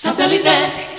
Satellite.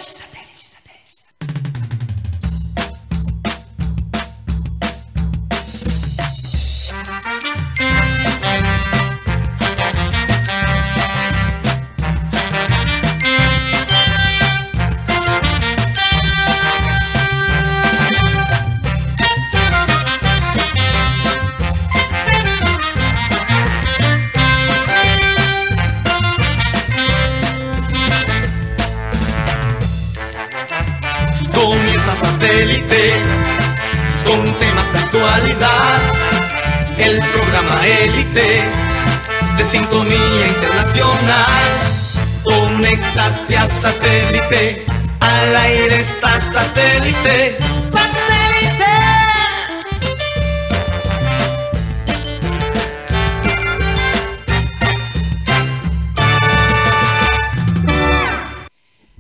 Satélite. ¡Satélite!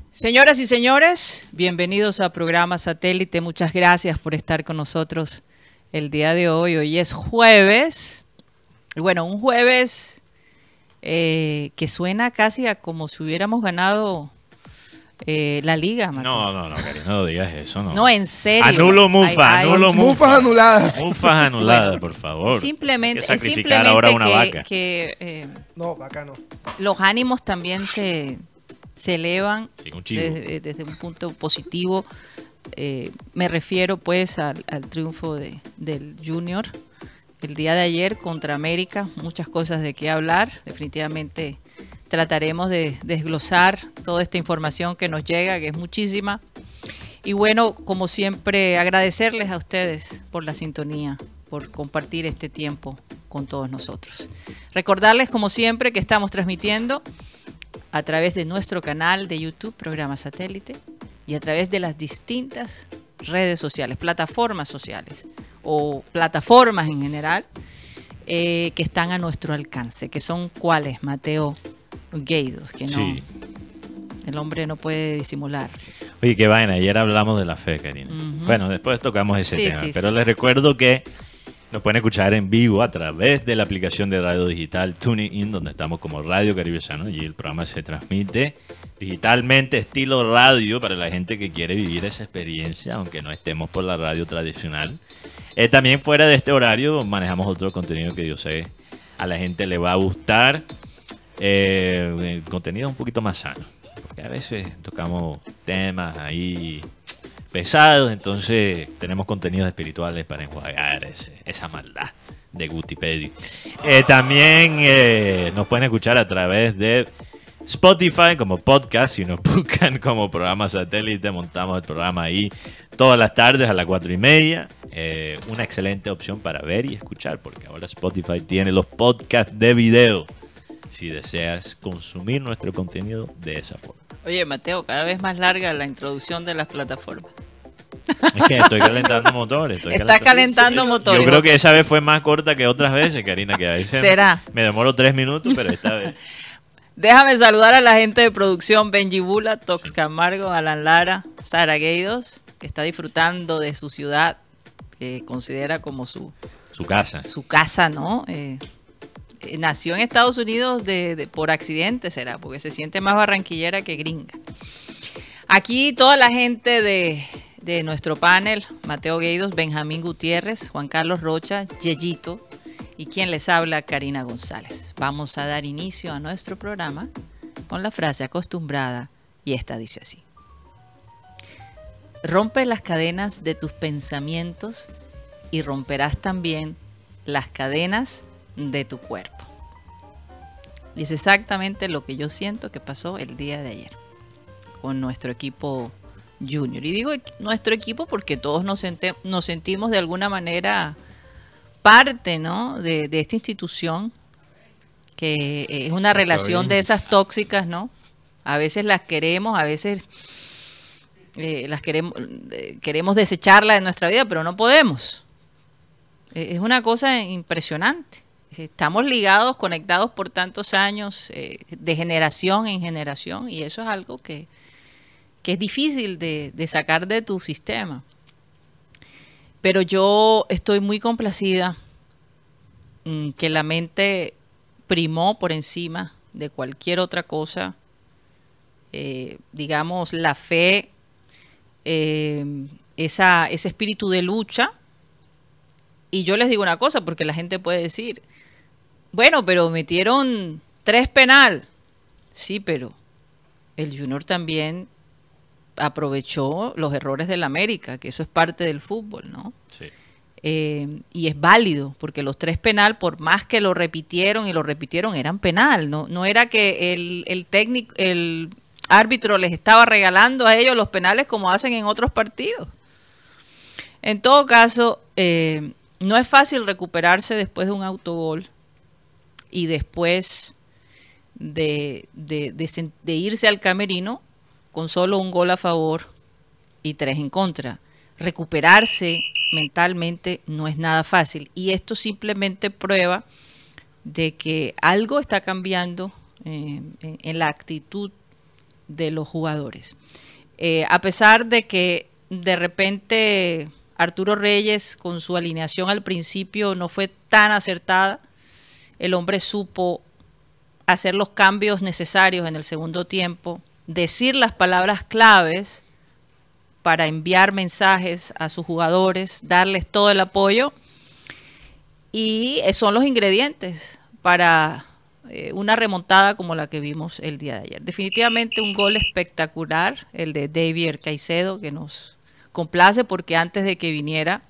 Señoras y señores, bienvenidos a programa Satélite. Muchas gracias por estar con nosotros el día de hoy. Hoy es jueves. Y Bueno, un jueves eh, que suena casi a como si hubiéramos ganado eh, la liga. Mateo. No, no, no, Cari, no digas eso, no. No, en serio. Anulo Mufa, anulo Mufa. Mufas anuladas. Mufas anuladas, por favor. Simplemente, Hay que simplemente ahora una que, vaca. que, eh, No, bacano. los ánimos también se, se elevan Sí, un chivo. desde, desde un punto positivo. Eh, me refiero pues al, al triunfo de, del Junior el día de ayer contra América. Muchas cosas de qué hablar. Definitivamente trataremos de desglosar toda esta información que nos llega, que es muchísima. Y bueno, como siempre, agradecerles a ustedes por la sintonía, por compartir este tiempo con todos nosotros. Recordarles, como siempre, que estamos transmitiendo a través de nuestro canal de YouTube, programa satélite, y a través de las distintas redes sociales, plataformas sociales o plataformas en general eh, que están a nuestro alcance, que son cuáles, Mateo Gueidos, que no, Sí. el hombre no puede disimular. Oye, qué vaina, ayer hablamos de la fe, Karina. Bueno, después tocamos ese Sí, tema, sí, pero sí. les recuerdo que nos pueden escuchar en vivo a través de la aplicación de radio digital TuneIn, donde estamos como Radio Caribe Sano, y el programa se transmite digitalmente, estilo radio, para la gente que quiere vivir esa experiencia, aunque no estemos por la radio tradicional. Eh, también fuera de este horario manejamos otro contenido que yo sé a la gente le va a gustar. Eh, contenido un poquito más sano. Porque a veces tocamos temas ahí pesados, entonces tenemos contenidos espirituales para enjuagar ese- esa maldad de Gutipedio. Eh, también eh, nos pueden escuchar a través de Spotify como podcast, si nos buscan como programa satélite, montamos el programa ahí todas las tardes a las cuatro y media. Una excelente opción para ver y escuchar, porque ahora Spotify tiene los podcasts de video, si deseas consumir nuestro contenido de esa forma. Oye, Mateo, cada vez más larga la introducción de las plataformas. Es que estoy calentando motores. estoy Estás calentando Yo motores. creo que esa vez fue más corta que otras veces, Karina, que a veces ¿Será? me demoro tres minutos, pero esta vez... Déjame saludar a la gente de producción Benji Bula, Tox Camargo, Alan Lara, Sara Gueidos, que está disfrutando de su ciudad, que considera como su, Su casa. su casa, ¿no? Eh, nació en Estados Unidos de, de- por accidente, será, porque se siente más barranquillera que gringa. Aquí toda la gente de, de nuestro panel, Mateo Gueidos, Benjamín Gutiérrez, Juan Carlos Rocha, Yeyito y quien les habla, Karina González. Vamos a dar inicio a nuestro programa con la frase acostumbrada y esta dice así. Rompe las cadenas de tus pensamientos y romperás también las cadenas de tu cuerpo. Y es exactamente lo que yo siento que pasó el día de ayer con nuestro equipo junior. Y digo nuestro equipo porque todos nos, nos sentimos de alguna manera parte ¿no? de, de esta institución, que es una relación de esas tóxicas, ¿no? A veces las queremos, a veces eh, las queremos, eh, queremos desecharlas de nuestra vida, pero no podemos. Eh, Es una cosa impresionante. Estamos ligados, conectados por tantos años, eh, de generación en generación, y eso es algo que, que es difícil de, sacar de tu sistema. Pero yo estoy muy complacida mm, que la mente primó por encima de cualquier otra cosa eh, digamos, la fe, eh, esa, ese espíritu de lucha. Y yo les digo una cosa, porque la gente puede decir, bueno, pero metieron tres penal. Sí, pero el Junior también aprovechó los errores del América, que eso es parte del fútbol, ¿no? Sí. Eh, y es válido, porque los tres penal, por más que lo repitieron y lo repitieron, eran penal, no, no era que el, el técnico, el árbitro les estaba regalando a ellos los penales como hacen en otros partidos. En todo caso, eh, no es fácil recuperarse después de un autogol y después de, irse al camerino con solo un gol a favor y tres en contra. Recuperarse mentalmente no es nada fácil y esto simplemente prueba de que algo está cambiando eh, en la actitud de los jugadores. Eh, a pesar de que de repente Arturo Reyes con su alineación al principio no fue tan acertada, el hombre supo hacer los cambios necesarios en el segundo tiempo, decir las palabras claves para enviar mensajes a sus jugadores, darles todo el apoyo y son los ingredientes para eh, una remontada como la que vimos el día de ayer. Definitivamente un gol espectacular, el de David Caicedo, que nos complace porque antes de que viniera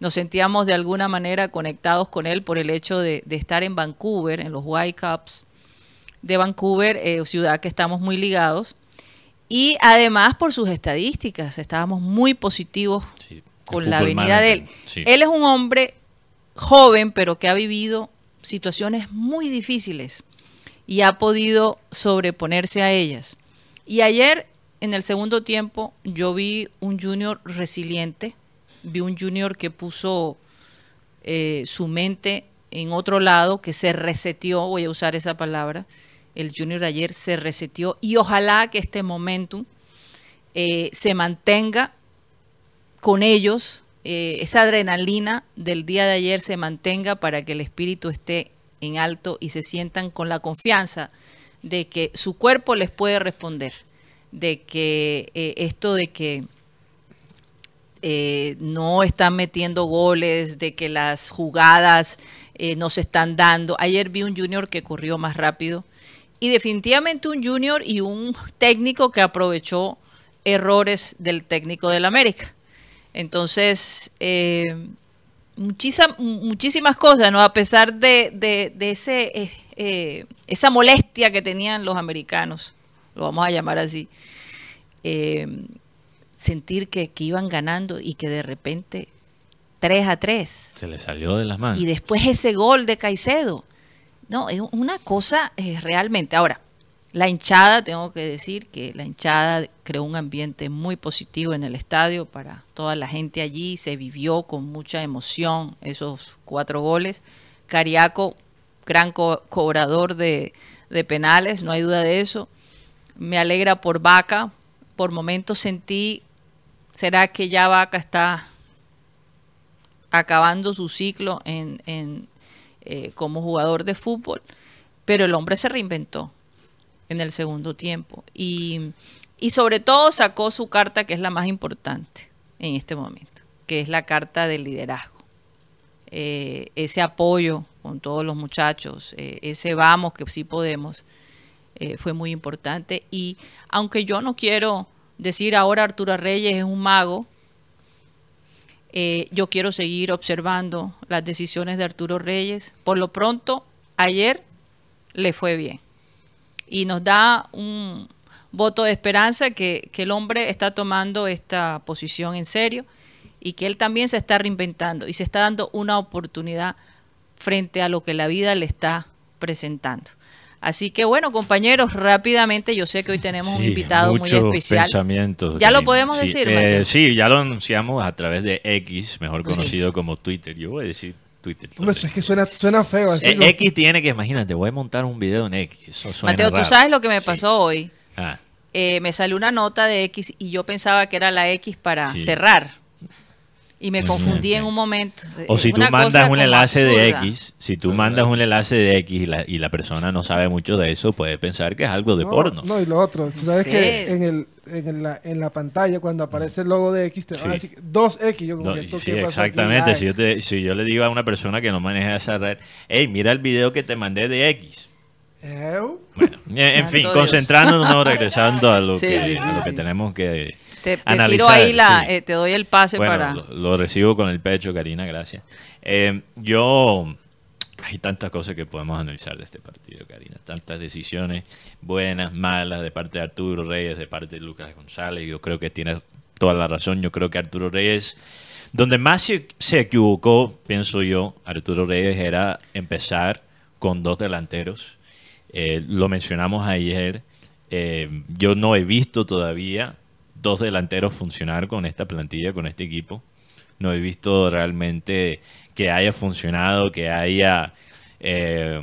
nos sentíamos de alguna manera conectados con él por el hecho de, de estar en Vancouver, en los Whitecaps de Vancouver, eh, ciudad que estamos muy ligados. Y además por sus estadísticas, estábamos muy positivos Sí, con la venida de él. sí. Él es un hombre joven, pero que ha vivido situaciones muy difíciles y ha podido sobreponerse a ellas. Y ayer, en el segundo tiempo, yo vi un junior resiliente, vi un junior que puso eh, su mente en otro lado, que se reseteó, voy a usar esa palabra. El junior ayer se reseteó y ojalá que este momentum eh, se mantenga con ellos, eh, esa adrenalina del día de ayer se mantenga para que el espíritu esté en alto y se sientan con la confianza de que su cuerpo les puede responder, de que esto de que eh, no están metiendo goles, de que las jugadas eh, no se están dando. Ayer vi un junior que corrió más rápido y definitivamente un junior y un técnico que aprovechó errores del técnico del América. Entonces, eh, muchísima- muchísimas cosas, ¿no? A pesar de, ese, eh, esa molestia que tenían los americanos, lo vamos a llamar así, sentir que, que iban ganando y que de repente 3 a 3 Se le salió de las manos. y después ese gol de Caicedo. No, es una cosa eh, realmente. Ahora, la hinchada, tengo que decir que la hinchada creó un ambiente muy positivo en el estadio para toda la gente allí. Se vivió con mucha emoción esos cuatro goles. Cariaco, gran co- cobrador de, de penales, no hay duda de eso. Me alegra por Vaca. Por momentos sentí, ¿será que ya Vaca está acabando su ciclo en, eh, como jugador de fútbol, pero el hombre se reinventó en el segundo tiempo y, y sobre todo sacó su carta que es la más importante en este momento, que es la carta del liderazgo. Eh, ese apoyo con todos los muchachos, eh, ese vamos que sí podemos, fue muy importante. Y aunque yo no quiero decir ahora Arturo Reyes es un mago, eh, yo quiero seguir observando las decisiones de Arturo Reyes. Por lo pronto, ayer le fue bien. Y nos da un voto de esperanza que, que el hombre está tomando esta posición en serio y que él también se está reinventando y se está dando una oportunidad frente a lo que la vida le está presentando. Así que bueno, compañeros, rápidamente, yo sé que hoy tenemos un invitado muy especial. pensamientos, ¿Ya lo podemos Sí, decir, eh, sí, ya lo anunciamos a través de X, mejor Pues conocido como Twitter. Yo voy a decir Twitter. Hombre, también. es que suena, suena feo Eh. X tiene que, imagínate, voy a montar un video en X. Eso suena Mateo, tú raro. sabes lo que me Sí. pasó hoy. Ah, Eh, me salió una nota de X y yo pensaba que era la X para Sí. cerrar. Y me confundí en un momento. O si Es tú mandas un enlace de. X, si tú mandas un enlace de X y la, y la persona no sabe mucho de eso, puede pensar que es algo de no, porno. No, y lo otro. Tú sabes Sí. que en, el, en, la, en la pantalla, cuando aparece el logo de X, te van a Sí. decir 2X. Yo como No, que esto sí, exactamente. Si yo, te- si yo le digo a una persona que no maneja esa red, hey, mira el video que te mandé de X. Ew. Bueno, en, fin, concentrándonos, regresando a lo, Sí, que, sí, a sí, lo que sí. tenemos que Te, te analizar. tiro ahí la, sí. eh, te doy el pase Bueno, para. lo, lo recibo con el pecho, Karina, gracias. Eh, yo, hay tantas cosas que podemos analizar de este partido, Karina. Tantas decisiones buenas, malas, de parte de Arturo Reyes, de parte de Lucas González. Yo creo que tienes toda la razón. Yo creo que Arturo Reyes, donde más se, se equivocó, pienso yo, Arturo Reyes era empezar con dos delanteros. Eh, lo mencionamos ayer. Eh, yo no he visto todavía dos delanteros funcionar con esta plantilla, con este equipo. No he visto realmente que haya funcionado, que haya eh,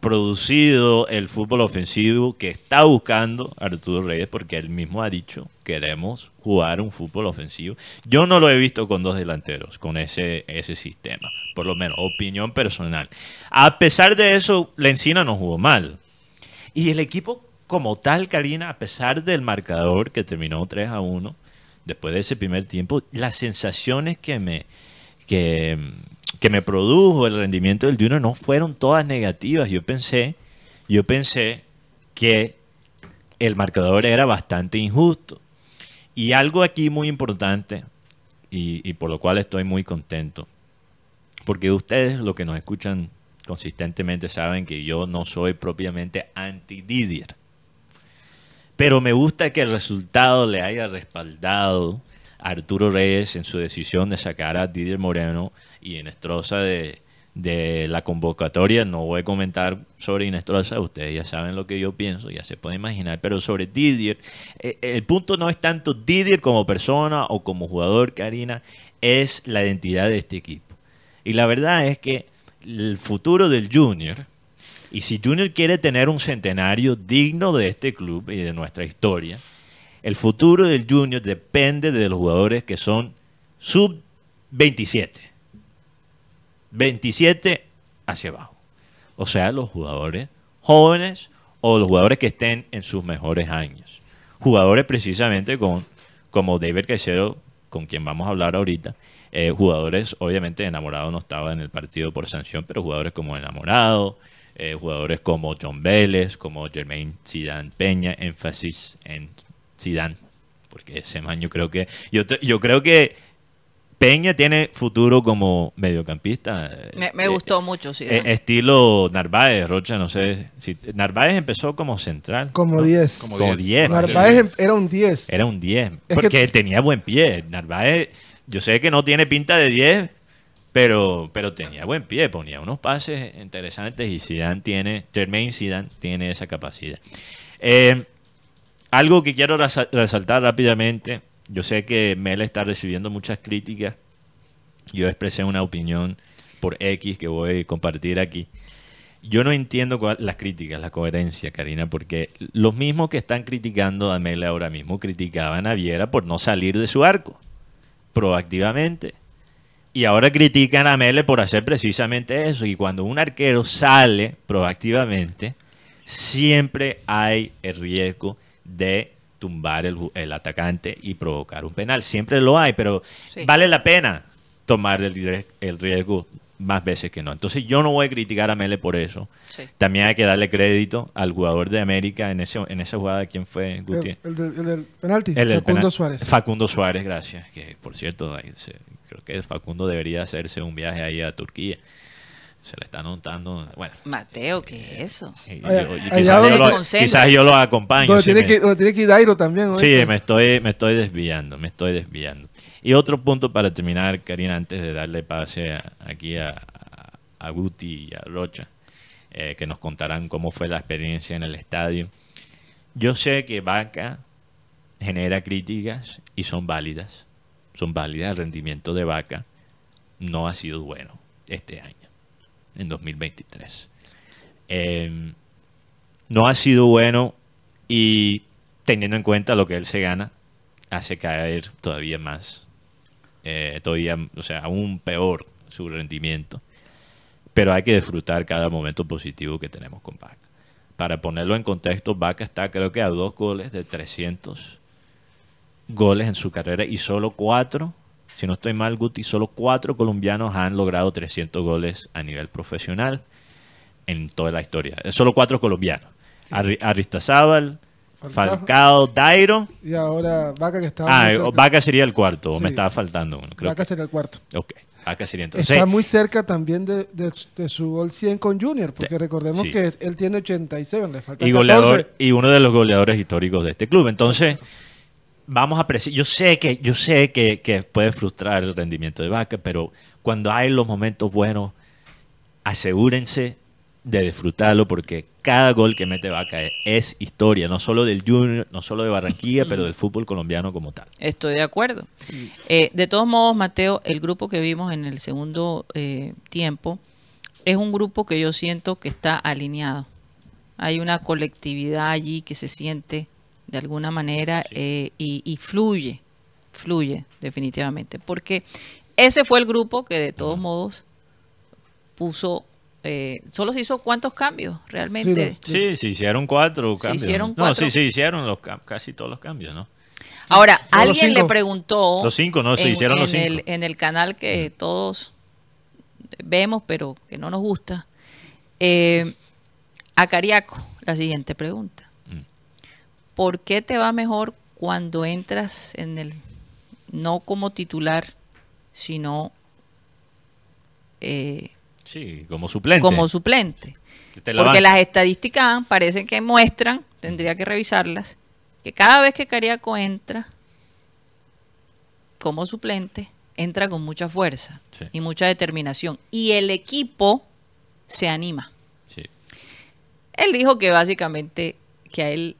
producido el fútbol ofensivo que está buscando Arturo Reyes, porque él mismo ha dicho, queremos jugar un fútbol ofensivo. Yo no lo he visto con dos delanteros, con ese, ese sistema, por lo menos, opinión personal. A pesar de eso, la Encina no jugó mal. Y el equipo como tal, Karina, a pesar del marcador que terminó 3 a 1, después de ese primer tiempo, las sensaciones que me, que, me produjo el rendimiento del Junior no fueron todas negativas. Yo pensé, yo pensé que el marcador era bastante injusto. Y algo aquí muy importante, y, y por lo cual estoy muy contento, porque ustedes, los que nos escuchan consistentemente, saben que yo no soy propiamente anti-Didier. Pero me gusta que el resultado le haya respaldado a Arturo Reyes en su decisión de sacar a Didier Moreno y Inestrosa de, de la convocatoria. No voy a comentar sobre Inestrosa, ustedes ya saben lo que yo pienso, ya se puede imaginar. Pero sobre Didier, eh, el punto no es tanto Didier como persona o como jugador, Karina, es la identidad de este equipo. Y la verdad es que el futuro del Junior, y si Junior quiere tener un centenario digno de este club y de nuestra historia, el futuro del Junior depende de los jugadores que son sub 27. 27 hacia abajo. O sea, los jugadores jóvenes o los jugadores que estén en sus mejores años. Jugadores precisamente con, como David Caicedo, con quien vamos a hablar ahorita. Eh, jugadores, obviamente, enamorado no estaba en el partido por sanción, pero jugadores como enamorado, eh, jugadores como John Vélez, como Jermaine Zidane Peña, énfasis en Zidane, porque ese man yo creo que yo, creo que Peña tiene futuro como mediocampista. Me, me eh, gustó mucho, sí. eh, estilo Narváez, Rocha, no sé si Narváez empezó como central. Como ¿no? 10. Como Como 10. 10. Narváez era un 10. Era un 10. Es Porque que- tenía buen pie. Narváez, yo sé que no tiene pinta de 10, pero, pero tenía buen pie. Ponía unos pases interesantes y Zidane tiene, Jermaine Zidane tiene esa capacidad. Eh, algo que quiero resa- resaltar rápidamente. Yo sé que Mel está recibiendo muchas críticas. Yo expresé una opinión por X que voy a compartir aquí. Yo no entiendo cuál- las críticas, la coherencia, Karina, porque los mismos que están criticando a Mele ahora mismo criticaban a Viera por no salir de su arco proactivamente. Y ahora critican a Mele por hacer precisamente eso. Y cuando un arquero sale proactivamente, siempre hay el riesgo de tumbar el, el atacante y provocar un penal. Siempre lo hay, pero Sí. vale la pena tomar el, ries- el riesgo más veces que no. Entonces yo no voy a criticar a Mele por eso. Sí. También hay que darle crédito al jugador de América en, ese, en esa jugada. ¿Quién fue, Guti? El, el penalti. Facundo penal- Suárez. Facundo Suárez, gracias. Que por cierto, ahí se- creo que Facundo debería hacerse un viaje ahí a Turquía. Se le está notando. Bueno, Mateo, ¿qué es eso? y Allá- yo- y allá quizás, yo lo, quizás yo lo acompaño. donde, sí tiene me- que, donde tiene que ir Dairo también. Sí, me estoy, me estoy desviando, me estoy desviando. Y otro punto para terminar, Karina, antes de darle pase a- aquí a, a- a Guti y a Rocha, eh, que nos contarán cómo fue la experiencia en el estadio. Yo sé que Vaca genera críticas y son válidas. Son válidas. El rendimiento de Vaca no ha sido bueno este año, en 2023. Eh, no ha sido bueno y teniendo en cuenta lo que él se gana, hace caer todavía más eh, todavía, o sea, aún peor su rendimiento. Pero hay que disfrutar cada momento positivo que tenemos con Vaca. Para ponerlo en contexto, Vaca está creo que a dos goles de 300 goles en su carrera y solo cuatro, si no estoy mal, Guti, solo cuatro colombianos han logrado 300 goles a nivel profesional en toda la historia. Solo cuatro colombianos. Arri- Aristazábal, Falcao. Falcao, Dairo. Y ahora Vaca que está Ah, eh. Vaca sería el cuarto, o me Sí. estaba faltando uno. Creo Vaca que- será el cuarto. Ok, Vaca sería entonces. Está muy cerca también de, de- de su gol 100 con Junior, porque Sí, recordemos sí. que él tiene 86, le falta y 14. goleador y uno de los goleadores históricos de este club. Entonces, vamos a apreciar. Yo sé que yo sé que, que puede frustrar el rendimiento de Vaca, pero cuando hay los momentos buenos, asegúrense de disfrutarlo porque cada gol que mete Vaca es, es historia, no solo del Junior, no solo de Barranquilla, pero del fútbol colombiano como tal. Estoy de acuerdo. Eh, de todos modos, Mateo, el grupo que vimos en el segundo eh, tiempo es un grupo que yo siento que está alineado. Hay una colectividad allí que se siente de alguna manera Sí. eh, y, y fluye, fluye definitivamente. Porque ese fue el grupo que de todos modos puso, eh, solo se hizo cuántos cambios realmente. Sí, Sí, se hicieron cuatro cambios. hicieron No, cuatro. sí, se hicieron los, casi todos los cambios, ¿no? Ahora, alguien le preguntó. Los cinco, no, se en, hicieron los cinco. El, en el canal que todos vemos, pero que no nos gusta. eh, a Cariaco, la siguiente pregunta. ¿Por qué te va mejor cuando entras en el. no como titular, sino. eh, Sí, como suplente. como suplente? La Porque las estadísticas parecen que muestran, tendría que revisarlas, que cada vez que Cariaco entra como suplente, entra con mucha fuerza Sí. y mucha determinación. Y el equipo se anima. Sí. Él dijo que básicamente que a él,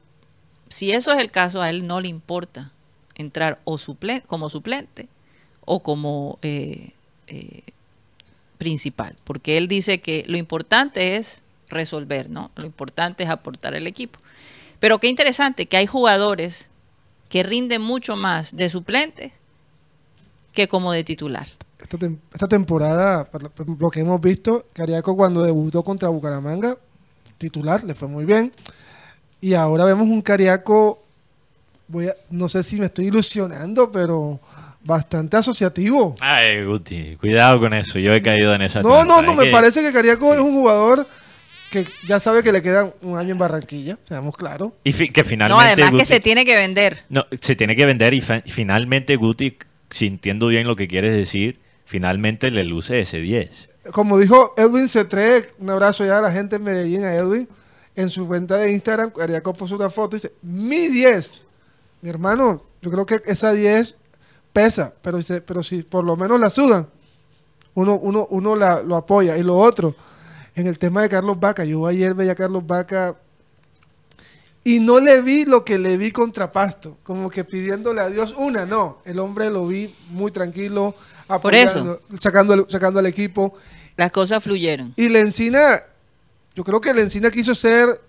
si eso es el caso, a él no le importa entrar o como suplente o como eh, eh, principal, porque él dice que lo importante es resolver, ¿no? Lo importante es aportar al equipo. Pero qué interesante que hay jugadores que rinden mucho más de suplentes que como de titular. Esta, esta temporada, por por lo que hemos visto, Cariaco cuando debutó contra Bucaramanga, titular, le fue muy bien. Y ahora vemos un Cariaco, voy a- no sé si me estoy ilusionando, pero bastante asociativo. Ay, Guti, cuidado con eso. Yo he caído en esa No, trampa. no, no, Es me que- parece que Cariaco es un jugador que ya sabe que le queda un año en Barranquilla, seamos claros. Y fi- que finalmente. No, además que se tiene que vender. No, se tiene que vender y finalmente Guti, si entiendo bien lo que quieres decir, finalmente le luce ese 10. Como dijo Edwin C3, un abrazo ya a la gente en Medellín, a Edwin, en su cuenta de Instagram, Cariaco puso una foto y dice, mi 10. Mi hermano, yo creo que esa 10 pesa, pero, dice, pero si por lo menos la sudan, uno, uno, uno la, lo apoya. Y lo otro, en el tema de Carlos Vaca, yo ayer veía a Carlos Vaca y no le vi lo que le vi contra Pasto, como que pidiéndole a Dios una, no, el hombre lo vi muy tranquilo, Por eso. apoyando, sacando, al- sacando al equipo. Las cosas fluyeron. Y Lencina, yo creo que Lencina quiso ser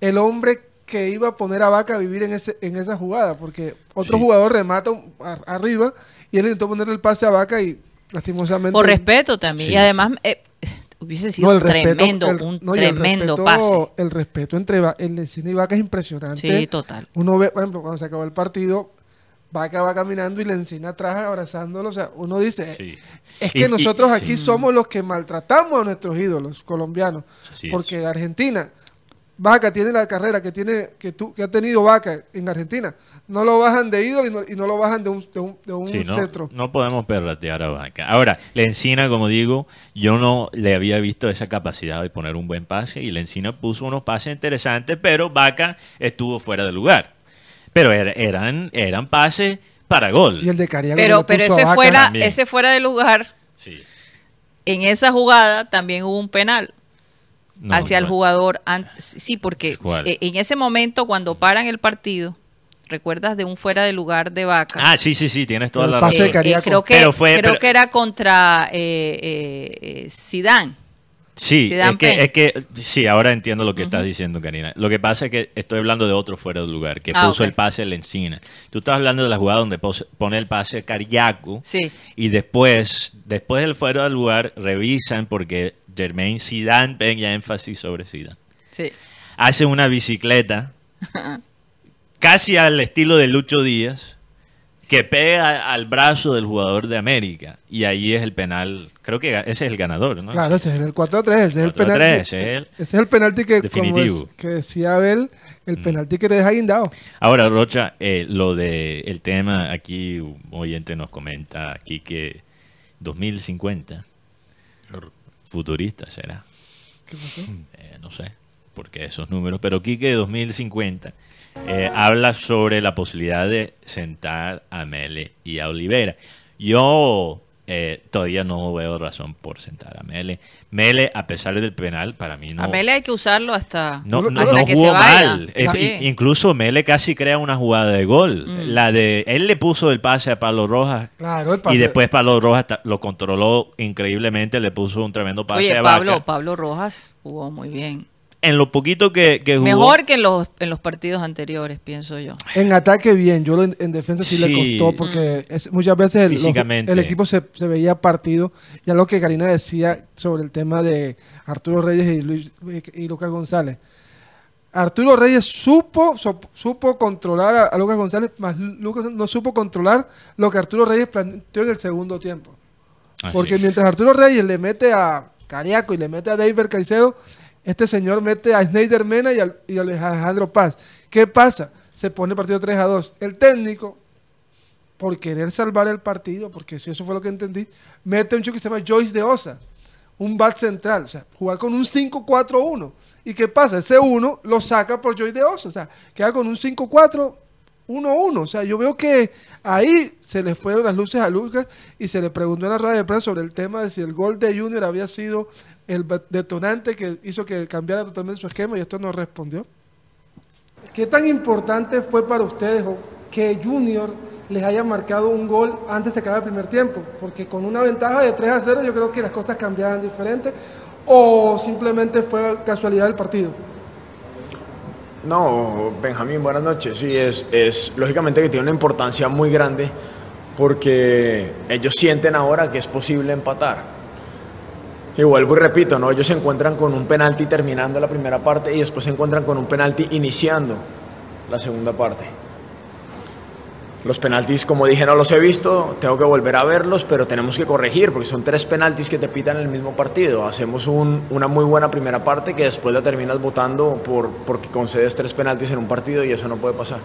el hombre que iba a poner a Vaca a vivir en, ese, en esa jugada, porque otro Sí. jugador remata a- arriba y él intentó ponerle el pase a Vaca y lastimosamente... Por respeto también. Sí, y además eh, hubiese sido No, el respeto, tremendo, el- un no, y el tremendo respeto- pase. El respeto entre el Lencina y Vaca es impresionante. Sí, total. Uno ve, por ejemplo, cuando se acabó el partido, Vaca va caminando y Lencina atrás abrazándolo. O sea, uno dice, Sí. es que y- nosotros aquí somos los que maltratamos a nuestros ídolos colombianos. Así es. porque Argentina, Vaca tiene la carrera que tiene que tú que ha tenido Vaca en Argentina. No lo bajan de ídolo y no, y no lo bajan de un, de un, de un Sí, no, cetro. no podemos perratear a Vaca. Ahora, la encina, como digo, yo no le había visto esa capacidad de poner un buen pase y la encina puso unos pases interesantes, pero Vaca estuvo fuera de lugar. Pero era- eran, eran pases para gol. Y el de Pero, pero ese, fuera, ese fuera de lugar, Sí. en esa jugada también hubo un penal No, hacia el jugador. Sí, porque ¿Cuál? eh, en ese momento cuando paran el partido, ¿recuerdas de un fuera de lugar de Vaca? Ah, sí, sí, sí, tienes toda El la pase razón. de Cariaco. creo que, Pero fue- creo pero- que era contra eh, eh, eh, Zidane. Sí, es que, es que, sí, ahora entiendo lo que estás diciendo, Karina. Lo que pasa es que estoy hablando de otro fuera de lugar, que Ah, puso el pase en la encina. Tú estás hablando de la jugada donde pone el pase Cariaco Sí. y después, después del fuera de lugar, revisan porque Jermaine Zidane, ven ya énfasis sobre Zidane, Sí. hace una bicicleta casi al estilo de Lucho Díaz que pega al brazo del jugador de América y ahí es el penal, creo que ese es el ganador, ¿no? Claro, ese es el 4-3, ese es el 4-3, penalti. ese es el ese es el penalti que, como definitivo. Mm. es- que decía Abel, el penalti que te deja guindado. Ahora, Rocha, eh, lo de el tema aquí, un oyente nos comenta aquí que 2050, futurista será, ¿Qué pasó? Eh, no sé, porque esos números, pero Quique 2050 eh, habla sobre la posibilidad de sentar a Mele y a Olivera. Yo eh, todavía no veo razón por sentar a Mele. Mele, a pesar del penal, para mí no... A Mele hay que usarlo hasta, No, No, no, hasta no que jugó se vaya. mal. Sí. incluso Mele casi crea una jugada de gol. Mm. La de él le puso el pase a Pablo Rojas Claro, el pase. y después Pablo Rojas lo controló increíblemente, le puso un tremendo pase Oye, a Pablo, Vaca. Pablo Rojas jugó muy bien. En lo poquito que, que jugó, Mejor que en los, en los partidos anteriores, pienso yo. En ataque bien, yo lo en, en defensa sí, le costó porque es- muchas veces el, los- Físicamente. el equipo se, se veía partido. Ya lo que Karina decía sobre el tema de Arturo Reyes y, Luis, y Lucas González. Arturo Reyes supo, so- supo controlar a, a Lucas González, más Lucas no supo controlar lo que Arturo Reyes planteó en el segundo tiempo. Así. Porque mientras Arturo Reyes le mete a Cariaco y le mete a David Caicedo, este señor mete a Snyder Mena y, a Alejandro Paz. ¿Qué pasa? Se pone el partido 3 a 2. El técnico, por querer salvar el partido, porque eso fue lo que entendí, mete un chico que se llama Joyce de Osa, un bat central, o sea, jugar con un 5-4-1. ¿Y qué pasa? Ese 1 lo saca por Joyce de Osa, o sea, queda con un 5-4. 1-1, o sea, yo veo que ahí se le fueron las luces a Lucas y se le preguntó en la rueda de prensa sobre el tema de si el gol de Junior había sido el detonante que hizo que cambiara totalmente su esquema y esto no respondió. ¿Qué tan importante fue para ustedes que Junior les haya marcado un gol antes de acabar el primer tiempo? Porque con una ventaja de 3 a 0 yo creo que las cosas cambiaban diferente o simplemente fue casualidad del partido. No, Benjamín, buenas noches. Sí, es, es lógicamente que tiene una importancia muy grande porque ellos sienten ahora que es posible empatar. Y vuelvo y repito, ¿no? ellos se encuentran con un penalti terminando la primera parte y después se encuentran con un penalti iniciando la segunda parte. Los penaltis, como dije, no los he visto, tengo que volver a verlos, pero tenemos que corregir porque son tres penaltis que te pitan en el mismo partido. Hacemos un- una muy buena primera parte que después la terminas votando por, porque concedes tres penaltis en un partido y eso no puede pasar.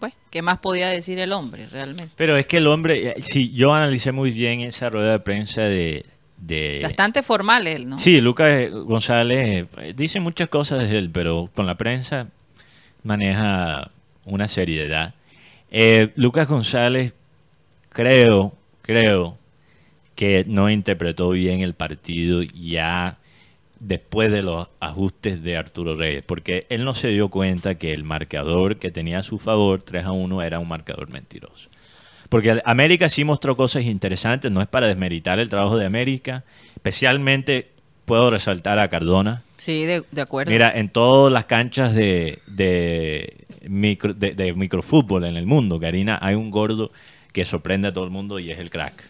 Pues, ¿qué más podía decir el hombre realmente? Pero es que el hombre, eh, sí, yo analicé muy bien esa rueda de prensa de... de Bastante formal él, ¿no? Sí, Lucas González eh, dice muchas cosas de él, pero con la prensa maneja una seriedad. Eh, Lucas González, creo, creo que no interpretó bien el partido ya después de los ajustes de Arturo Reyes, porque él no se dio cuenta que el marcador que tenía a su favor, 3 a 1, era un marcador mentiroso. Porque América sí mostró cosas interesantes, no es para desmeritar el trabajo de América, especialmente puedo resaltar a Cardona. Sí, de, de acuerdo. Mira, en todas las canchas de, de, micro, de, de microfútbol en el mundo, Karina, hay un gordo que sorprende a todo el mundo y es el crack.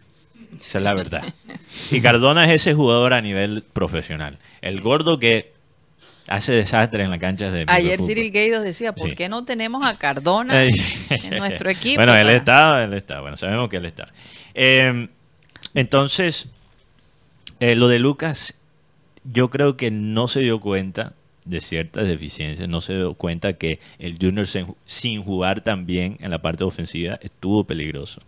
Esa es la verdad. Y Cardona es ese jugador a nivel profesional. El gordo que hace desastres en las canchas de Ayer microfútbol. Cyril Gaydos decía, ¿por Sí. qué no tenemos a Cardona en nuestro equipo? Bueno, él está, él está. Bueno, sabemos que él está. Eh, entonces, eh, lo de Lucas, yo creo que no se dio cuenta de ciertas deficiencias, no se dio cuenta que el Junior sin, sin jugar tan bien en la parte ofensiva estuvo peligroso.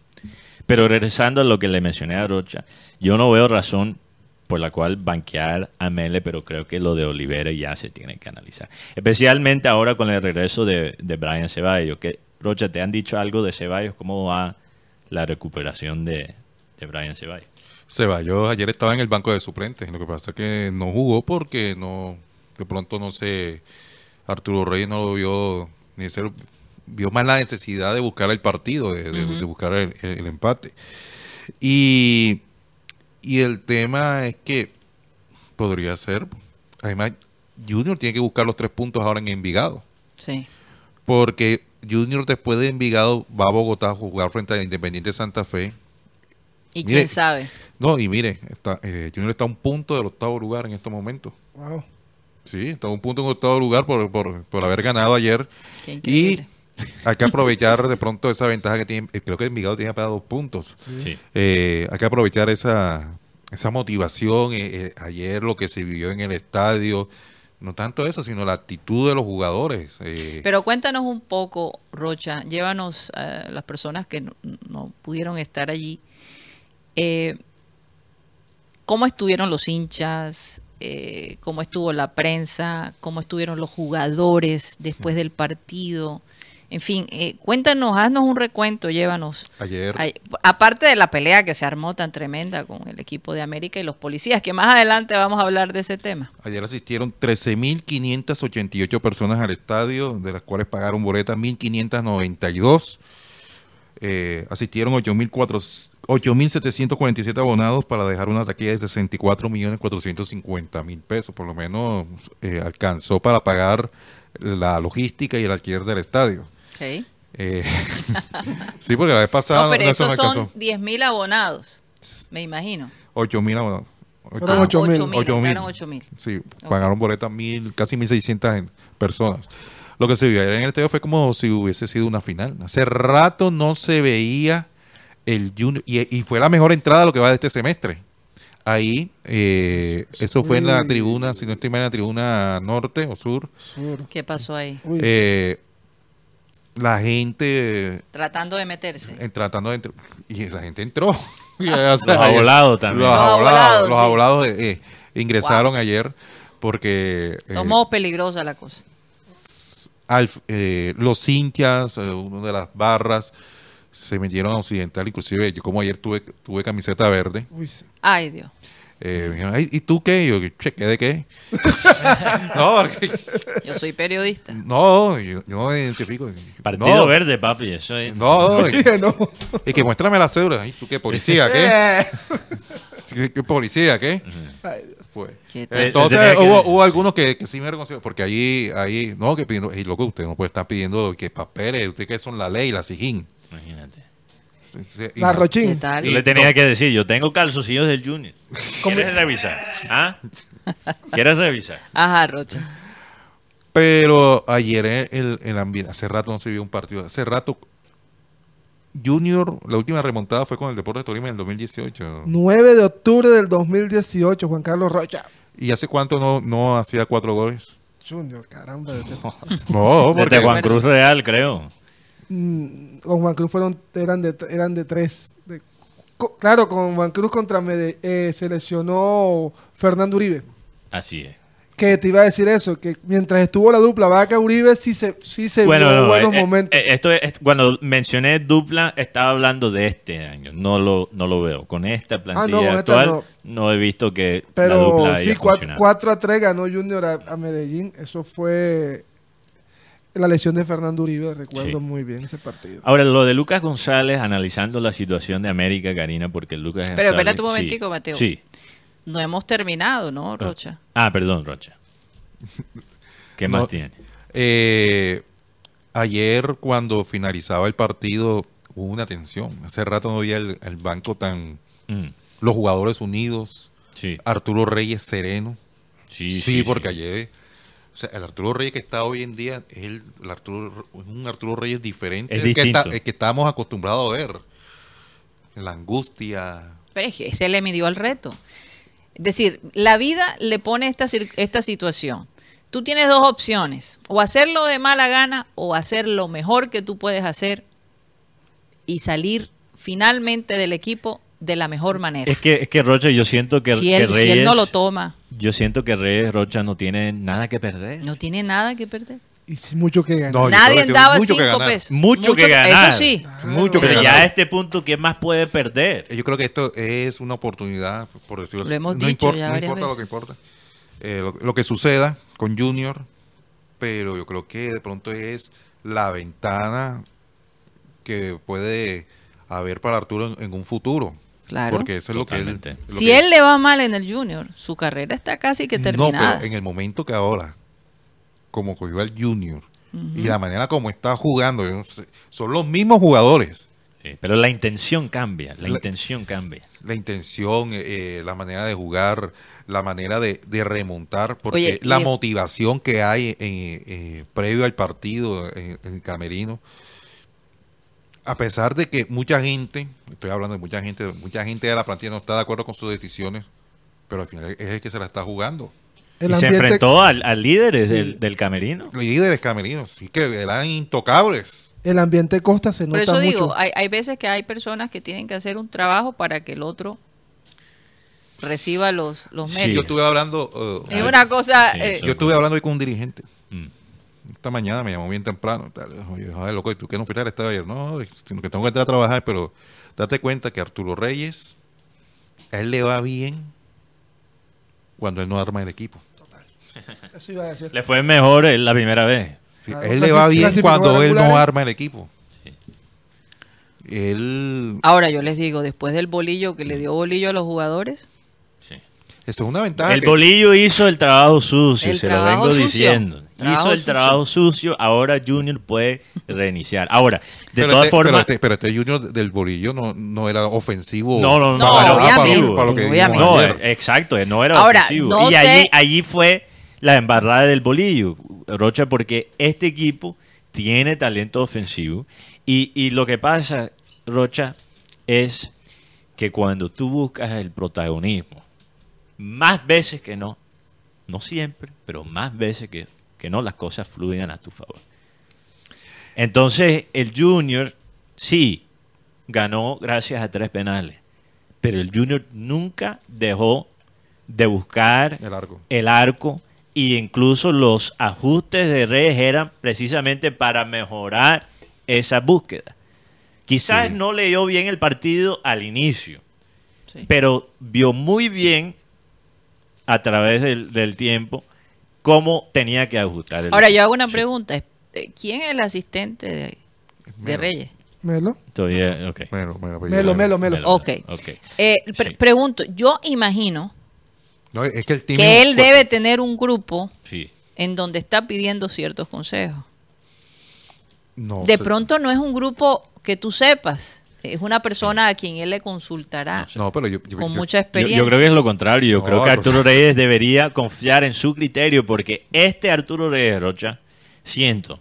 Pero regresando a lo que le mencioné a Rocha, yo no veo razón por la cual banquear a Mele, pero creo que lo de Olivera ya se tiene que analizar. Especialmente ahora con el regreso de, de Brian Ceballos. Que, Rocha, ¿te han dicho algo de Ceballos? ¿Cómo va la recuperación de, de Brian Ceballos? Ceballos ayer estaba en el banco de suplentes. Lo que pasa es que no jugó porque no, de pronto no sé, Arturo Reyes no lo vio, ni ser, vio más la necesidad de buscar el partido, de, de- de buscar el, el- el empate. Y, y el tema es que Podría ser. Además, Junior tiene que buscar los tres puntos ahora en Envigado. Sí. Porque Junior después de Envigado va a Bogotá a jugar frente a Independiente Santa Fe. Y Mire, quién sabe. No, y mire, está, eh, Junior está a un punto del octavo lugar en estos momentos. Wow. Sí, está a un punto en octavo lugar por, por, por haber ganado ayer. Qué Y. hay que aprovechar de pronto esa ventaja que tiene. eh, Creo que Envigado tiene para dos puntos. Sí. Eh, hay que aprovechar esa, esa motivación. eh, eh, ayer lo que se vivió en el estadio. No tanto eso, sino la actitud de los jugadores. eh, Pero cuéntanos un poco, Rocha, llévanos a las personas que no, no pudieron estar allí. eh, ¿Cómo estuvieron los hinchas? Eh, ¿Cómo estuvo la prensa? ¿Cómo estuvieron los jugadores después del partido? En fin, eh, cuéntanos, haznos un recuento, llévanos. ayer. Ay, aparte de la pelea que se armó tan tremenda con el equipo de América y los policías, que más adelante vamos a hablar de ese tema. Ayer asistieron 13.588 personas al estadio, de las cuales pagaron boletas 1.592. Eh, asistieron 8.400 8.747 abonados para dejar una taquilla de 64.450.000 pesos. Por lo menos eh, alcanzó para pagar la logística y el alquiler del estadio. Ok. Eh, sí, porque la vez pasada No, pero no, eso no esos son alcanzó. 10.000 abonados, me imagino. 8.000 abonados. Fueron Ah, 8.000. 8.000, 8.000. entraron 8.000. Sí, pagaron boletas mil, casi 1.600 en- personas. Lo que se vio ayer en el estadio fue como si hubiese sido una final. Hace rato no se veía el Junior, y, y fue la mejor entrada de lo que va de este semestre. Ahí, eh, eso fue en la tribuna, si no estoy mal, en la tribuna norte o sur. ¿Qué pasó ahí? Uy. Eh, la gente Tratando de meterse. eh, tratando de entrar, y esa gente entró. Los abolados también. Los Los abolados, abolados, los sí. abolados, eh, eh, ingresaron ayer porque eh, Tomó peligrosa la cosa. al- eh, los hinchas, eh, una de las barras, se metieron a Occidental, inclusive yo como ayer tuve, tuve camiseta verde, Uy, sí. Ay, Dios. Eh, me dijeron, "Ay, ¿y tú qué? Y yo, "Che, ¿qué de qué? no, porque- Yo soy periodista. no, yo, yo no me identifico. Partido no, verde, papi. Eso es. No, no, y, Dije, no. y que muéstrame la cédula. Ay, ¿Tú qué, policía, qué? Eh. ¿Qué, qué policía, qué? Ay, Dios. Fue. ¿Qué tal? Eh, Entonces que- hubo, hubo algunos que, que sí me reconocieron, porque ahí, ahí, no, que pidiendo, y loco, usted no puede estar pidiendo que papeles, usted que son la ley, la SIGIN. Imagínate. La Rochín. ¿Qué tal? Yo le tenía que decir, yo tengo calzoncillos del Junior. ¿Quieres revisar? ¿Ah? ¿Quieres revisar? Ajá, Rocha. Pero ayer el, el, el ambiente, hace rato no se vio un partido, hace rato Junior, la última remontada fue con el Deportes Tolima en el 2018. 9 de octubre del 2018, Juan Carlos Rocha. ¿Y hace cuánto no, no hacía cuatro goles? Junior, caramba. No, porque Desde Juan Cruz Real, creo. Mm, con Juan Cruz fueron, eran de, eran de tres. De- co- claro, con Juan Cruz contra Mede, eh, se lesionó Fernando Uribe. Así es. Que te iba a decir eso, que mientras estuvo la dupla Vaca Uribe, sí se, sí se Bueno, vio no, buenos eh, eh, momentos. eh, esto es, cuando mencioné dupla, estaba hablando de este año. No lo, no lo veo. Con esta plantilla Ah, esta actual, no. he visto que la Pero dupla sí, haya 4, funcionado. a 3 ganó Junior a, a Medellín. Eso fue la lesión de Fernando Uribe, recuerdo Sí. muy bien ese partido. Ahora, lo de Lucas González, analizando la situación de América, Karina, porque Lucas Pero espérate un sí, momentico, Mateo. Sí. No hemos terminado, ¿no, Rocha? Ah, perdón, Rocha. ¿Qué No. más tiene? Eh, ayer cuando finalizaba el partido hubo una tensión. Hace rato no había el, el banco tan... Mm, Los jugadores unidos, sí. Arturo Reyes sereno. Sí, Sí, sí, porque sí. ayer... O sea, el Arturo Reyes que está hoy en día es el, el Arturo, un Arturo Reyes diferente Es el que, está- el que estábamos acostumbrados a ver. La angustia. Pero es que se le midió al reto. Es decir, la vida le pone esta, esta situación. Tú tienes dos opciones, o hacerlo de mala gana o hacer lo mejor que tú puedes hacer y salir finalmente del equipo de la mejor manera. Es que, es que Rocha, yo siento que, si, que él, si él no lo toma, Yo siento que Reyes Rocha no tiene nada que perder. no tiene nada que perder. Y sí, mucho que ganar. No, Nadie daba cinco ganar. pesos. Mucho que ganar. Eso sí. Mucho que Pero ganar. ya a este punto, ¿qué más puede perder? Yo creo que esto es una oportunidad, por decirlo Lo así. hemos no dicho importa, ya no importa lo que importa. Eh, lo, lo que suceda con Junior, pero yo creo que de pronto es la ventana que puede haber para Arturo en, en un futuro. Claro. Porque eso es lo que él. Totalmente. lo Si que- él le va mal en el Junior, su carrera está casi que No, terminada. pero en el momento que ahora, como cogió al Junior y la manera como está jugando, no son los mismos jugadores. Sí, pero la intención cambia, la, La- intención cambia. La intención, eh, eh, la manera de jugar, la manera de, de remontar, porque Oye, la motivación que hay en, eh, previo al partido en, en Camerino, a pesar de que mucha gente, estoy hablando de mucha gente, mucha gente de la plantilla no está de acuerdo con sus decisiones, pero al final es el que se la está jugando. El y se enfrentó al, al líder Sí. del, del camerino. Líderes camerinos, sí que eran intocables. El ambiente Costa se Por nota eso mucho. digo, hay, hay veces que hay personas que tienen que hacer un trabajo para que el otro reciba los, los Sí. Yo estuve hablando, eh, Es una cosa... Sí, eh, yo estuve hablando hoy con un dirigente. Esta mañana me llamó bien temprano. Tal. Oye, joder, loco, ¿y ¿tú qué no fuiste al estadio ayer? No, sino que tengo que entrar a trabajar, pero date cuenta que Arturo Reyes, a él le va bien cuando él no arma el equipo. Eso iba a decir. Le fue mejor eh, la primera vez. Sí, Claro, él le va bien cuando él no arma el equipo. Él, Ahora yo les digo, después del bolillo que le dio bolillo a los jugadores, eso es una ventaja. El que- bolillo hizo el trabajo sucio, El se lo vengo sucio. diciendo. Trabajo hizo el sucio. trabajo sucio, ahora Junior puede reiniciar. Ahora, de pero todas este, formas, Pero este, pero este Junior del bolillo no, no era ofensivo. No, no, no, No, para- obviamente, para lo que vimos obviamente. no, exacto, no era Ahora, ofensivo. no y sé- allí, allí fue la embarrada del bolillo, Rocha, porque este equipo tiene talento ofensivo y, y lo que pasa, Rocha, es que cuando tú buscas el protagonismo, más veces que no, no siempre, pero más veces que, que no, las cosas fluyen a tu favor. Entonces, el Junior, sí, ganó gracias a tres penales, pero el Junior nunca dejó de buscar El arco. el arco y incluso los ajustes de Reyes eran precisamente para mejorar esa búsqueda. Quizás Sí. no leyó bien el partido al inicio, Sí. pero vio muy bien a través del, del tiempo cómo tenía que ajustar el ahora yo hago una pregunta. eh, ¿Quién es el asistente de, de Melo. Reyes? Melo. Todavía, pues Melo, ya- Melo, Melo. Ok. ok. Eh, pre- Sí. Pregunto, yo imagino No, es que él que debe tener un grupo Sí. en donde está pidiendo ciertos consejos. No De sé. pronto no es un grupo que tú sepas, es una persona a quien él le consultará No, pero yo, yo- con yo- mucha experiencia. yo creo que es lo contrario. Yo No, creo que. Arturo Reyes debería confiar en su criterio porque este Arturo Reyes, Rocha, siento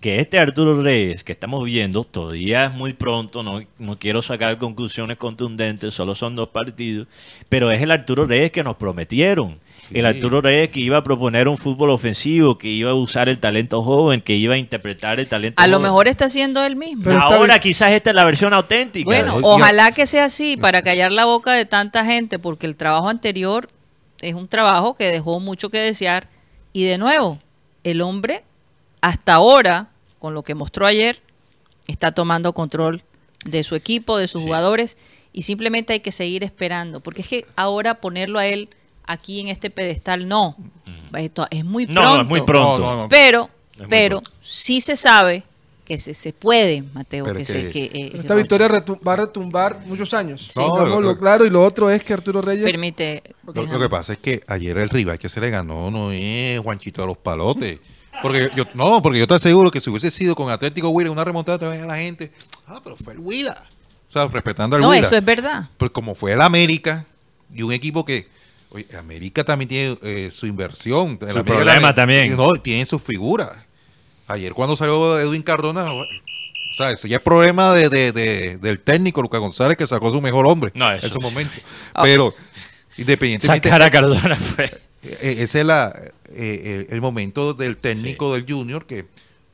que este Arturo Reyes que estamos viendo todavía es muy pronto, no, no quiero sacar conclusiones contundentes, solo son dos partidos, pero es el Arturo Reyes que nos prometieron. Sí. El Arturo Reyes que iba a proponer un fútbol ofensivo, que iba a usar el talento joven, que iba a interpretar el talento a lo mejor está siendo él mismo. Pero Ahora quizás esta es la versión auténtica. Bueno, ojalá que sea así para callar la boca de tanta gente, porque el trabajo anterior es un trabajo que dejó mucho que desear. Y de nuevo, el hombre, hasta ahora, con lo que mostró ayer, está tomando control de su equipo, de sus Sí. jugadores, y simplemente hay que seguir esperando, porque es que ahora ponerlo a él aquí en este pedestal, no. Esto es muy Mm. no, pronto. no, es muy pronto. No, no, no. Pero, muy pero pronto. sí se sabe que se, se puede, Mateo, Pero que, se, que- eh, Pero esta victoria va a retumbar muchos años. No, Digámoslo lo- claro. Y lo otro es que Arturo Reyes. permite. Lo, lo que pasa es que ayer el rival que se le ganó no es Juanchito de los Palotes. Porque yo, no, porque yo te aseguro que si hubiese sido con Atlético Huila una remontada, te a la gente, ah, pero fue el Huila. O sea, respetando al No, Huila. eso es verdad. Pues como fue el América y un equipo que, oye, América también tiene eh, su inversión. Su América problema también. No, tiene sus figuras. Ayer cuando salió Edwin Cardona, o sea, ese ya es problema de, de- de- del técnico Lucas González que sacó su mejor hombre No, en eso su sí. momento. Ah. Pero independientemente, Sacar a Cardona fue. eh, ese es la, eh, el, el momento del técnico del Junior que,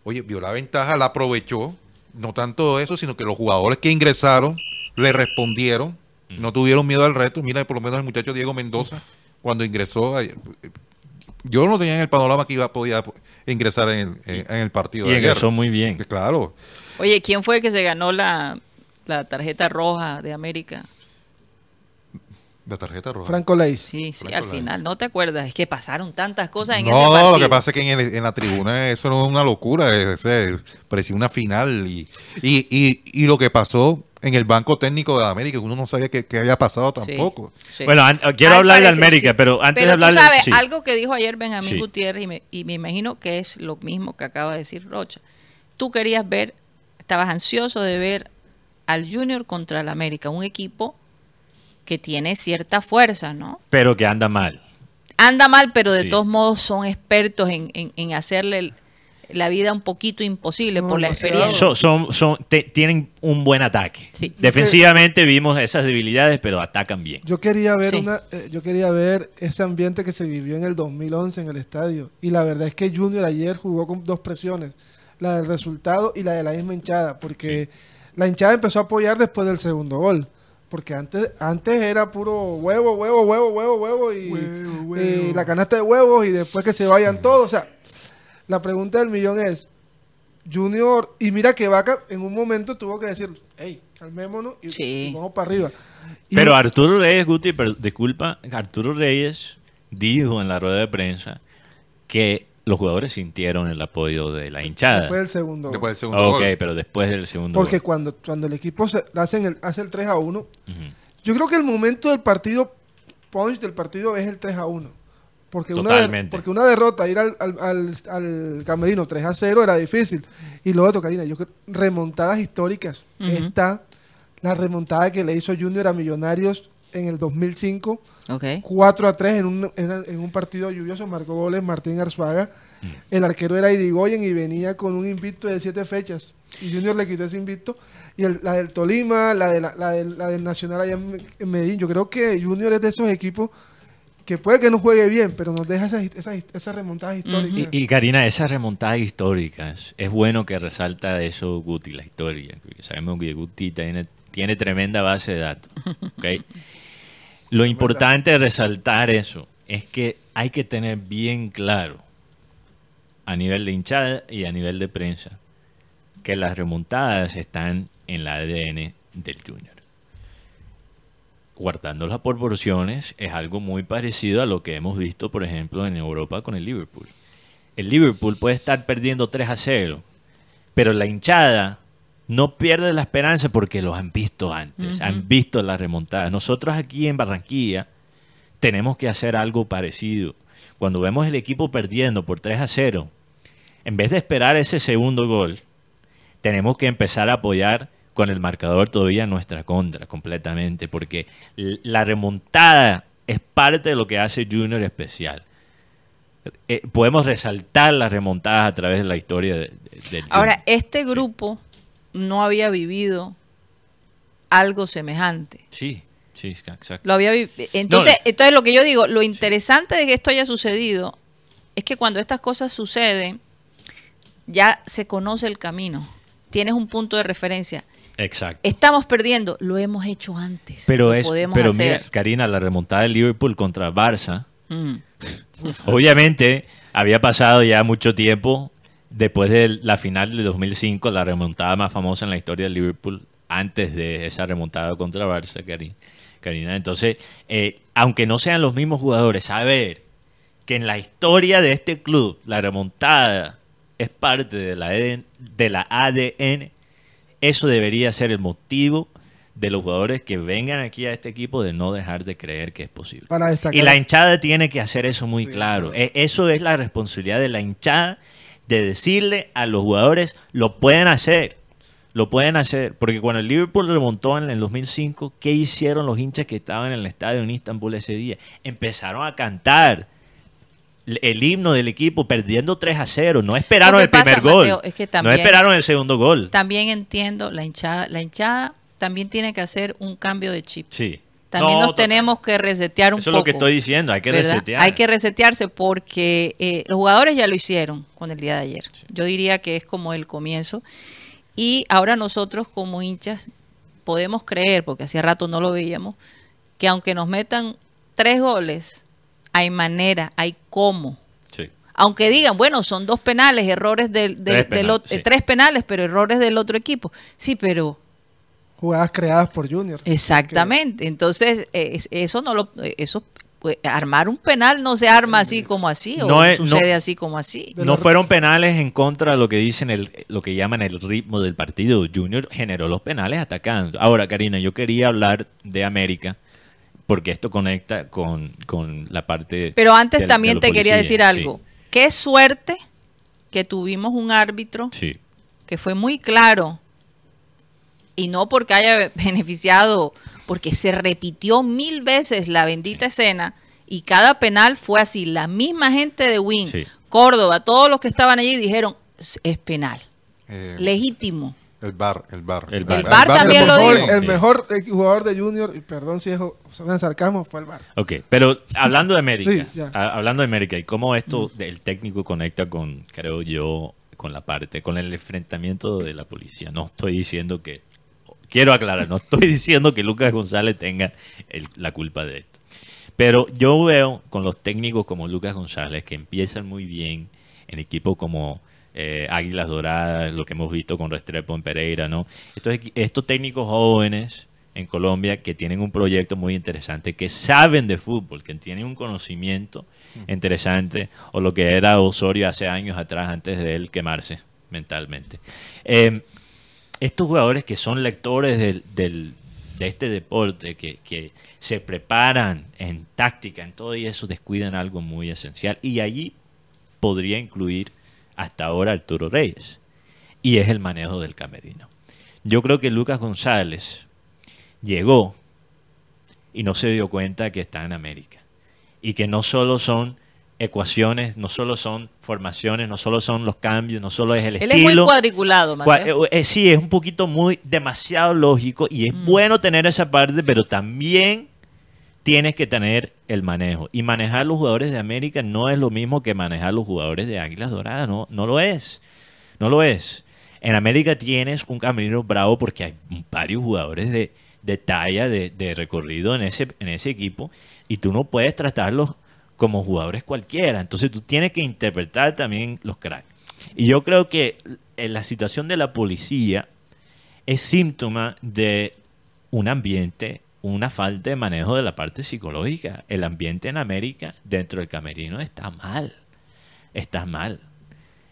oye, vio la ventaja, la aprovechó. No tanto eso, sino que los jugadores que ingresaron le respondieron, no tuvieron miedo al reto. Mira, por lo menos el muchacho Diego Mendoza, cuando ingresó, yo no tenía en el panorama que iba a poder ingresar en el, en- el partido. Y de ingresó muy bien. Claro. Oye, ¿quién fue el que se ganó la, la tarjeta roja de América? La tarjeta roja. Franco Leis. Sí, sí, Franco al final. ¿No te acuerdas? Es que pasaron tantas cosas en ese No, partido. lo que pasa es que en, el- en la tribuna eso no es una locura, es- es- parecía una final y, y, y, y lo que pasó en el banco técnico de América, que uno no sabía que, que había pasado tampoco. sí. Bueno, an- quiero hablar de América, sí. pero antes Pero de hablar tú de- sabes, sí. algo que dijo ayer Benjamín Sí. Gutiérrez, y me, y me imagino que es lo mismo que acaba de decir Rocha. Tú querías ver, estabas ansioso de ver al Junior contra el América, un equipo que tiene cierta fuerza, ¿no? pero que anda mal. Anda mal, pero de Sí. todos modos son expertos en, en- en hacerle la vida un poquito imposible No, por la experiencia. Son, son, son- te- tienen un buen ataque. Sí. Defensivamente vimos esas debilidades, pero atacan bien. Yo quería ver Sí. una, eh, yo quería ver ese ambiente que se vivió en el 2011 en el estadio y la verdad es que Junior ayer jugó con dos presiones, la del resultado y la de la misma hinchada, porque la hinchada empezó a apoyar después del segundo gol, porque antes antes era puro huevo, huevo, huevo, huevo, huevo y, y la canasta de huevos y después que se vayan todos, o sea, la pregunta del millón es Junior, y mira que Vaca en un momento tuvo que decir, hey, calmémonos y, Sí. y vamos para arriba. Y- Pero Arturo Reyes, Guti, pero, disculpa, Arturo Reyes dijo en la rueda de prensa que los jugadores sintieron el apoyo de la hinchada. Después del segundo. gol. Después del segundo ok, gol. pero después del segundo Porque gol. cuando, cuando el equipo se, hacen el, hace el 3 a 1, Ujú. yo creo que el momento del partido, punch del partido es el 3 a 1. Porque una, Totalmente. porque una derrota, ir al, al, al- al camerino 3 a 0 era difícil. Y luego, Karina, yo creo remontadas históricas. Ujú. Está la remontada que le hizo Junior a Millonarios en el 2005. Ok. 4 a 3 en un, en, en un partido lluvioso, marcó goles Martín Arzuaga. El arquero era Irigoyen y venía con un invicto de 7 fechas. Y Junior le quitó ese invicto. Y el- la del Tolima, la, de la, la del, la del Nacional allá en, Me- en Medellín. Yo creo que Junior es de esos equipos que puede que no juegue bien, pero nos deja esas, esas, esas remontadas históricas. Y, y, Karina, esas remontadas históricas, es bueno que resalta eso Guti, la historia. porque sabemos que Guti tiene, tiene tremenda base de datos. ¿ok? Lo importante de resaltar eso es que hay que tener bien claro, a nivel de hinchada y a nivel de prensa, que las remontadas están en el ADN del Junior. Guardando las proporciones, es algo muy parecido a lo que hemos visto, por ejemplo, en Europa con el Liverpool. El Liverpool puede estar perdiendo 3 a 0, pero la hinchada no pierde la esperanza porque los han visto antes, han visto las remontadas. Nosotros aquí en Barranquilla tenemos que hacer algo parecido. Cuando vemos el equipo perdiendo por 3 a 0, en vez de esperar ese segundo gol, tenemos que empezar a apoyar con el marcador todavía en nuestra contra completamente, porque la remontada es parte de lo que hace Junior especial. Eh, podemos resaltar las remontadas a través de la historia de, de- del Ahora, este grupo no había vivido algo semejante. Sí, sí, exacto. Lo había entonces, No, entonces lo que yo digo, lo interesante de que esto haya sucedido es que cuando estas cosas suceden, ya se conoce el camino. Tienes un punto de referencia. Exacto. Estamos perdiendo, lo hemos hecho antes. Pero es, podemos pero hacer. mira, Karina, la remontada del Liverpool contra Barça, Mm. obviamente había pasado ya mucho tiempo después de la final de 2005, la remontada más famosa en la historia del Liverpool, antes de esa remontada contra Barça, Karina. Entonces, eh, aunque no sean los mismos jugadores, saber que en la historia de este club la remontada es parte de la, ADN, de la ADN, eso debería ser el motivo de los jugadores que vengan aquí a este equipo de no dejar de creer que es posible. Para. Y la hinchada tiene que hacer eso muy Sí, claro. E- Eso es la responsabilidad de la hinchada de decirle a los jugadores, lo pueden hacer. Lo pueden hacer. Porque cuando el Liverpool remontó en el 2005, ¿qué hicieron los hinchas que estaban en el estadio en Istanbul ese día? Empezaron a cantar el- himno del equipo perdiendo 3 a 0. No esperaron el primer gol. Es que no también- esperaron el segundo gol. También entiendo la hinchada. La hinchada también tiene que hacer un cambio de chip. Sí. También No, nos tenemos que resetear un Eso poco. es lo que estoy diciendo. Hay que ¿verdad? resetear. Hay que resetearse porque eh, los jugadores ya lo hicieron con el día de ayer. Yo diría que es como el comienzo. Y ahora nosotros como hinchas podemos creer, porque hacía rato no lo veíamos, que aunque nos metan tres goles, hay manera, hay cómo. Sí. Aunque digan, bueno, son dos penales, errores del, del- Tres del penales, ot- eh, tres penales, pero errores del otro equipo. Sí, pero Jugadas creadas por Junior. Exactamente. Entonces, eh, es- eso no lo, eh, eso pues, armar un penal no se arma así como así, o No es- sucede no- así como así. No fueron penales en contra de lo que dicen el, lo que llaman el ritmo del partido. Junior generó los penales atacando. Ahora, Karina, yo quería hablar de América porque esto conecta con, con la parte. Pero antes también de te quería decir algo. Qué suerte que tuvimos un árbitro sí. que fue muy claro y no porque haya beneficiado, porque se repitió mil veces la bendita escena y cada penal fue así. La misma gente de Win, Sí. Córdoba, todos los que estaban allí dijeron es, penal, Eh, legítimo. el bar, el bar. El VAR. El VAR también el lo mejor, dijo. el mejor jugador de Junior, y perdón si es sarcasmo, fue el bar. Ok, pero hablando de América, Sí, ya. a- hablando de América y cómo esto del técnico conecta con, creo yo, con la parte, con el enfrentamiento de la policía. No estoy diciendo que, quiero aclarar, no estoy diciendo que Lucas González tenga el- la culpa de esto. Pero yo veo con los técnicos como Lucas González que empiezan muy bien en equipos como eh, Águilas Doradas, lo que hemos visto con Restrepo en Pereira, ¿no? Estos, estos técnicos jóvenes en Colombia que tienen un proyecto muy interesante, que saben de fútbol, que tienen un conocimiento interesante, o lo que era Osorio hace años atrás, antes de él quemarse mentalmente. Eh, estos jugadores que son lectores del, de este deporte, que, que se preparan en táctica, en todo y eso, descuidan algo muy esencial. Y allí podría incluir hasta ahora Arturo Reyes. Y es el manejo del camerino. Yo creo que Lucas González llegó y no se dio cuenta que está en América. Y que no solo son ecuaciones, no solo son formaciones, no solo son los cambios, no solo es el Él es muy estilo. cuadriculado, Cua- Mateo. eh, eh, sí, es un poquito muy demasiado lógico y es bueno tener esa parte, pero también tienes que tener el manejo. Y manejar los jugadores de América no es lo mismo que manejar los jugadores de Águilas Doradas, no, no lo es. No lo es. En América tienes un camerino bravo porque hay varios jugadores de, de talla, de, de recorrido en ese, en ese equipo, y tú no puedes tratarlos como jugadores cualquiera. Entonces tú tienes que interpretar también los cracks. Y yo creo que en la situación de la policía es síntoma de un ambiente, una falta de manejo de la parte psicológica. El ambiente en América dentro del camerino está mal. Está mal.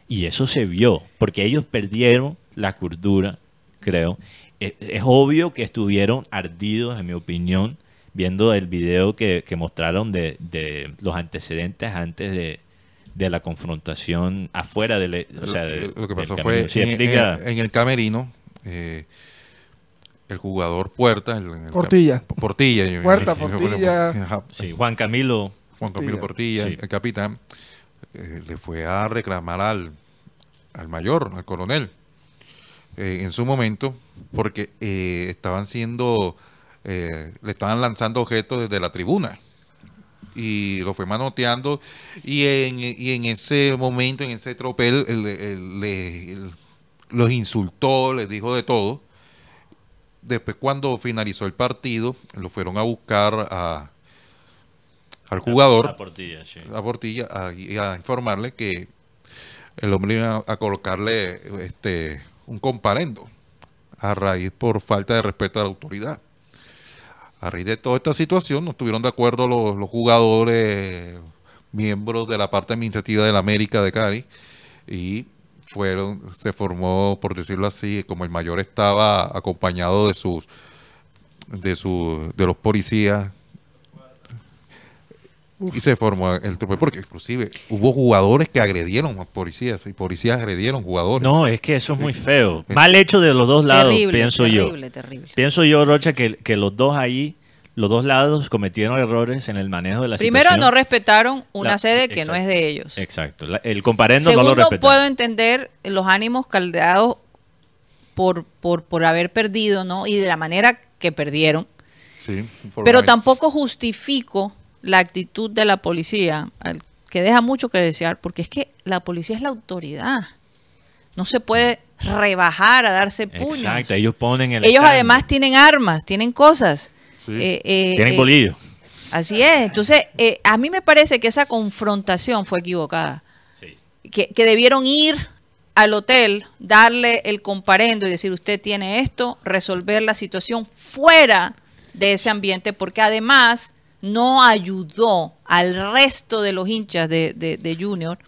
Y eso se vio, porque ellos perdieron la cordura, creo. Es, es obvio que estuvieron ardidos, en mi opinión, viendo el video que, que mostraron de, de los antecedentes antes de, de la confrontación afuera del... O sea, de- lo que pasó fue Sí, en, explica. en- en el camerino, eh, el jugador Puerta, el, el- Portilla. Portilla. yo- Puerta, yo- yo- Portilla. Ajá, Sí, Juan Camilo Juan Camilo Portilla. Portilla, Sí. el capitán, eh, le fue a reclamar al, al mayor, al coronel, eh, en su momento, porque eh, estaban siendo, eh, le estaban lanzando objetos desde la tribuna. Y lo fue manoteando. Y en, y en ese momento, en ese tropel, él los insultó, les dijo de todo. Después, cuando finalizó el partido, lo fueron a buscar a, al jugador La portilla, sí. a Portilla a, y a informarle que el hombre iba a colocarle este un comparendo a raíz por falta de respeto a la autoridad. A raíz de toda esta situación, no estuvieron de acuerdo los, jugadores, miembros de la parte administrativa de la América de Cali, y fueron, se formó, por decirlo así, como el mayor estaba acompañado de sus, de sus, de los policías y se formó el tropel, porque inclusive hubo jugadores que agredieron a policías y policías agredieron jugadores. No, es que eso es muy feo. Mal hecho de los dos lados, terrible, pienso terrible, yo. terrible. Pienso yo, Rocha, que, que los dos ahí, los dos lados cometieron errores en el manejo de la Primero, situación. no respetaron una La- sede que exacto. no es de ellos. Exacto. La- el comparendo no Segundo, lo respetaron. puedo entender los ánimos caldeados por, por, por haber perdido, ¿no? Y de la manera que perdieron. Sí, por Pero tampoco justifico la actitud de la policía, que deja mucho que desear, porque es que la policía es la autoridad. No se puede rebajar a darse puños. Exacto, ellos ponen el Ellos además tienen armas, tienen cosas. Sí. Eh, eh, Tienen eh, bolillos. Así es. Entonces, eh, a mí me parece que esa confrontación fue equivocada. Sí. Que, que debieron ir al hotel, darle el comparendo y decir, usted tiene esto, resolver la situación fuera de ese ambiente, porque además no ayudó al resto de los hinchas de, de- de Junior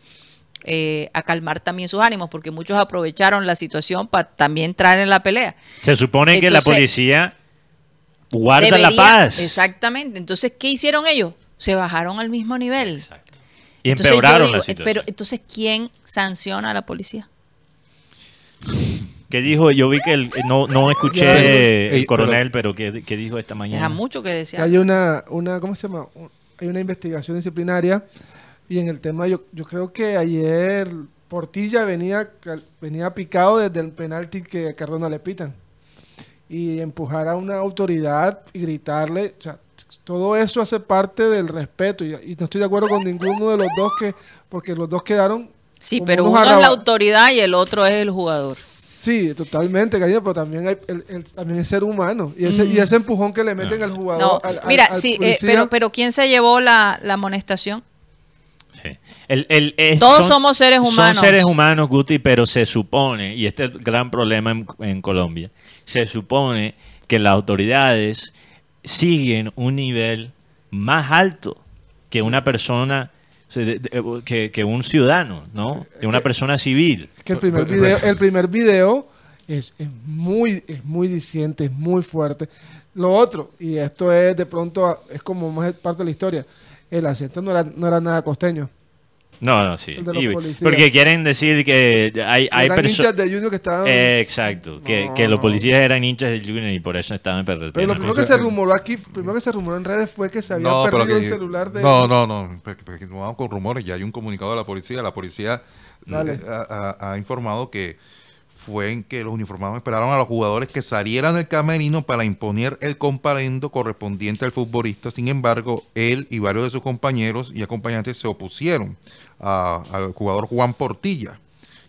eh, a calmar también sus ánimos, porque muchos aprovecharon la situación para también entrar en la pelea. Se supone que la policía guarda la paz. Exactamente. Entonces, ¿qué hicieron ellos? Se bajaron al mismo nivel. Exacto. Y Entonces, empeoraron digo, la eh, situación. Pero entonces, ¿quién sanciona a la policía? ¿Qué dijo? Yo vi que el- no, no escuché Ya, el ey, coronel, pero ¿qué, qué dijo esta mañana? Deja mucho que desear. Hay una, una, ¿cómo se llama? Hay una investigación disciplinaria y en el tema yo, yo creo que ayer Portilla venía, cal- venía picado desde el penalti que a Cardona le pitan. Y empujar a una autoridad y gritarle, o sea, todo eso hace parte del respeto y, y no estoy de acuerdo con ninguno de los dos que, porque los dos quedaron Sí, pero uno es la autoridad y el otro es el jugador. Sí, totalmente, cariño, pero también hay, el, el- también es ser humano. Y ese, y ese empujón que le meten al No, jugador. al- al- mira, al sí, eh, pero, pero ¿quién se llevó la, la amonestación? Sí. El- el- es- Todos somos seres humanos. Son seres humanos, Guti, pero se supone, y este es el gran problema en, en Colombia, se supone que las autoridades siguen un nivel más alto que una persona, de- de- que, que un ciudadano, ¿no? Que una persona civil. que el primer video, el primer video es, es muy, es muy diciente, es muy fuerte. Lo otro, y esto es de pronto, es como más parte de la historia, el acento no era, no era nada costeño. No, no, sí. El de los Y- porque quieren decir que hay, hay Eran personas... hinchas de Junior que estaban... exacto, que, No, que los no. policías eran hinchas del Junior y por eso estaban en perder. pero lo primero que se rumoró aquí, primero que se rumoró en redes fue que se había No, perdido que- un celular de... No, no, no, porque- porque no vamos con rumores, ya hay un comunicado de la policía, la policía eh, ha, ha- ha informado que fue en que los uniformados esperaron a los jugadores que salieran del camerino para imponer el comparendo correspondiente al futbolista, sin embargo, él y varios de sus compañeros y acompañantes se opusieron a- al jugador Juan Portilla,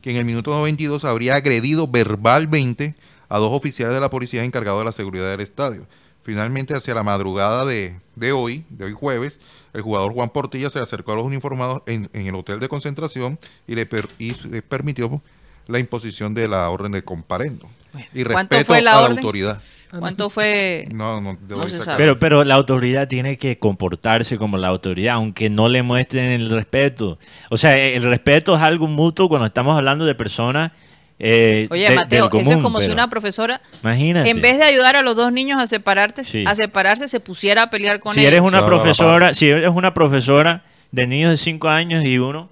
que en el minuto 92 habría agredido verbalmente a dos oficiales de la policía encargados de la seguridad del estadio. Finalmente, hacia la madrugada de, de hoy, de hoy jueves, el jugador Juan Portilla se acercó a los uniformados en, en el hotel de concentración y le, y le permitió la imposición de la orden de comparendo. Y ¿Cuánto respeto fue la a la orden? autoridad. ¿Cuánto fue? No, no, se sabe. Pero, pero la autoridad tiene que comportarse como la autoridad, aunque no le muestren el respeto. O sea, el respeto es algo mutuo cuando estamos hablando de personas eh, Oye, de- Mateo, del común, eso es como si una profesora, Imagínate. en vez de ayudar a los dos niños a separarte, Sí. a separarse, se pusiera a pelear con si ellos. eres una Claro, profesora, si eres una profesora de niños de 5 años y uno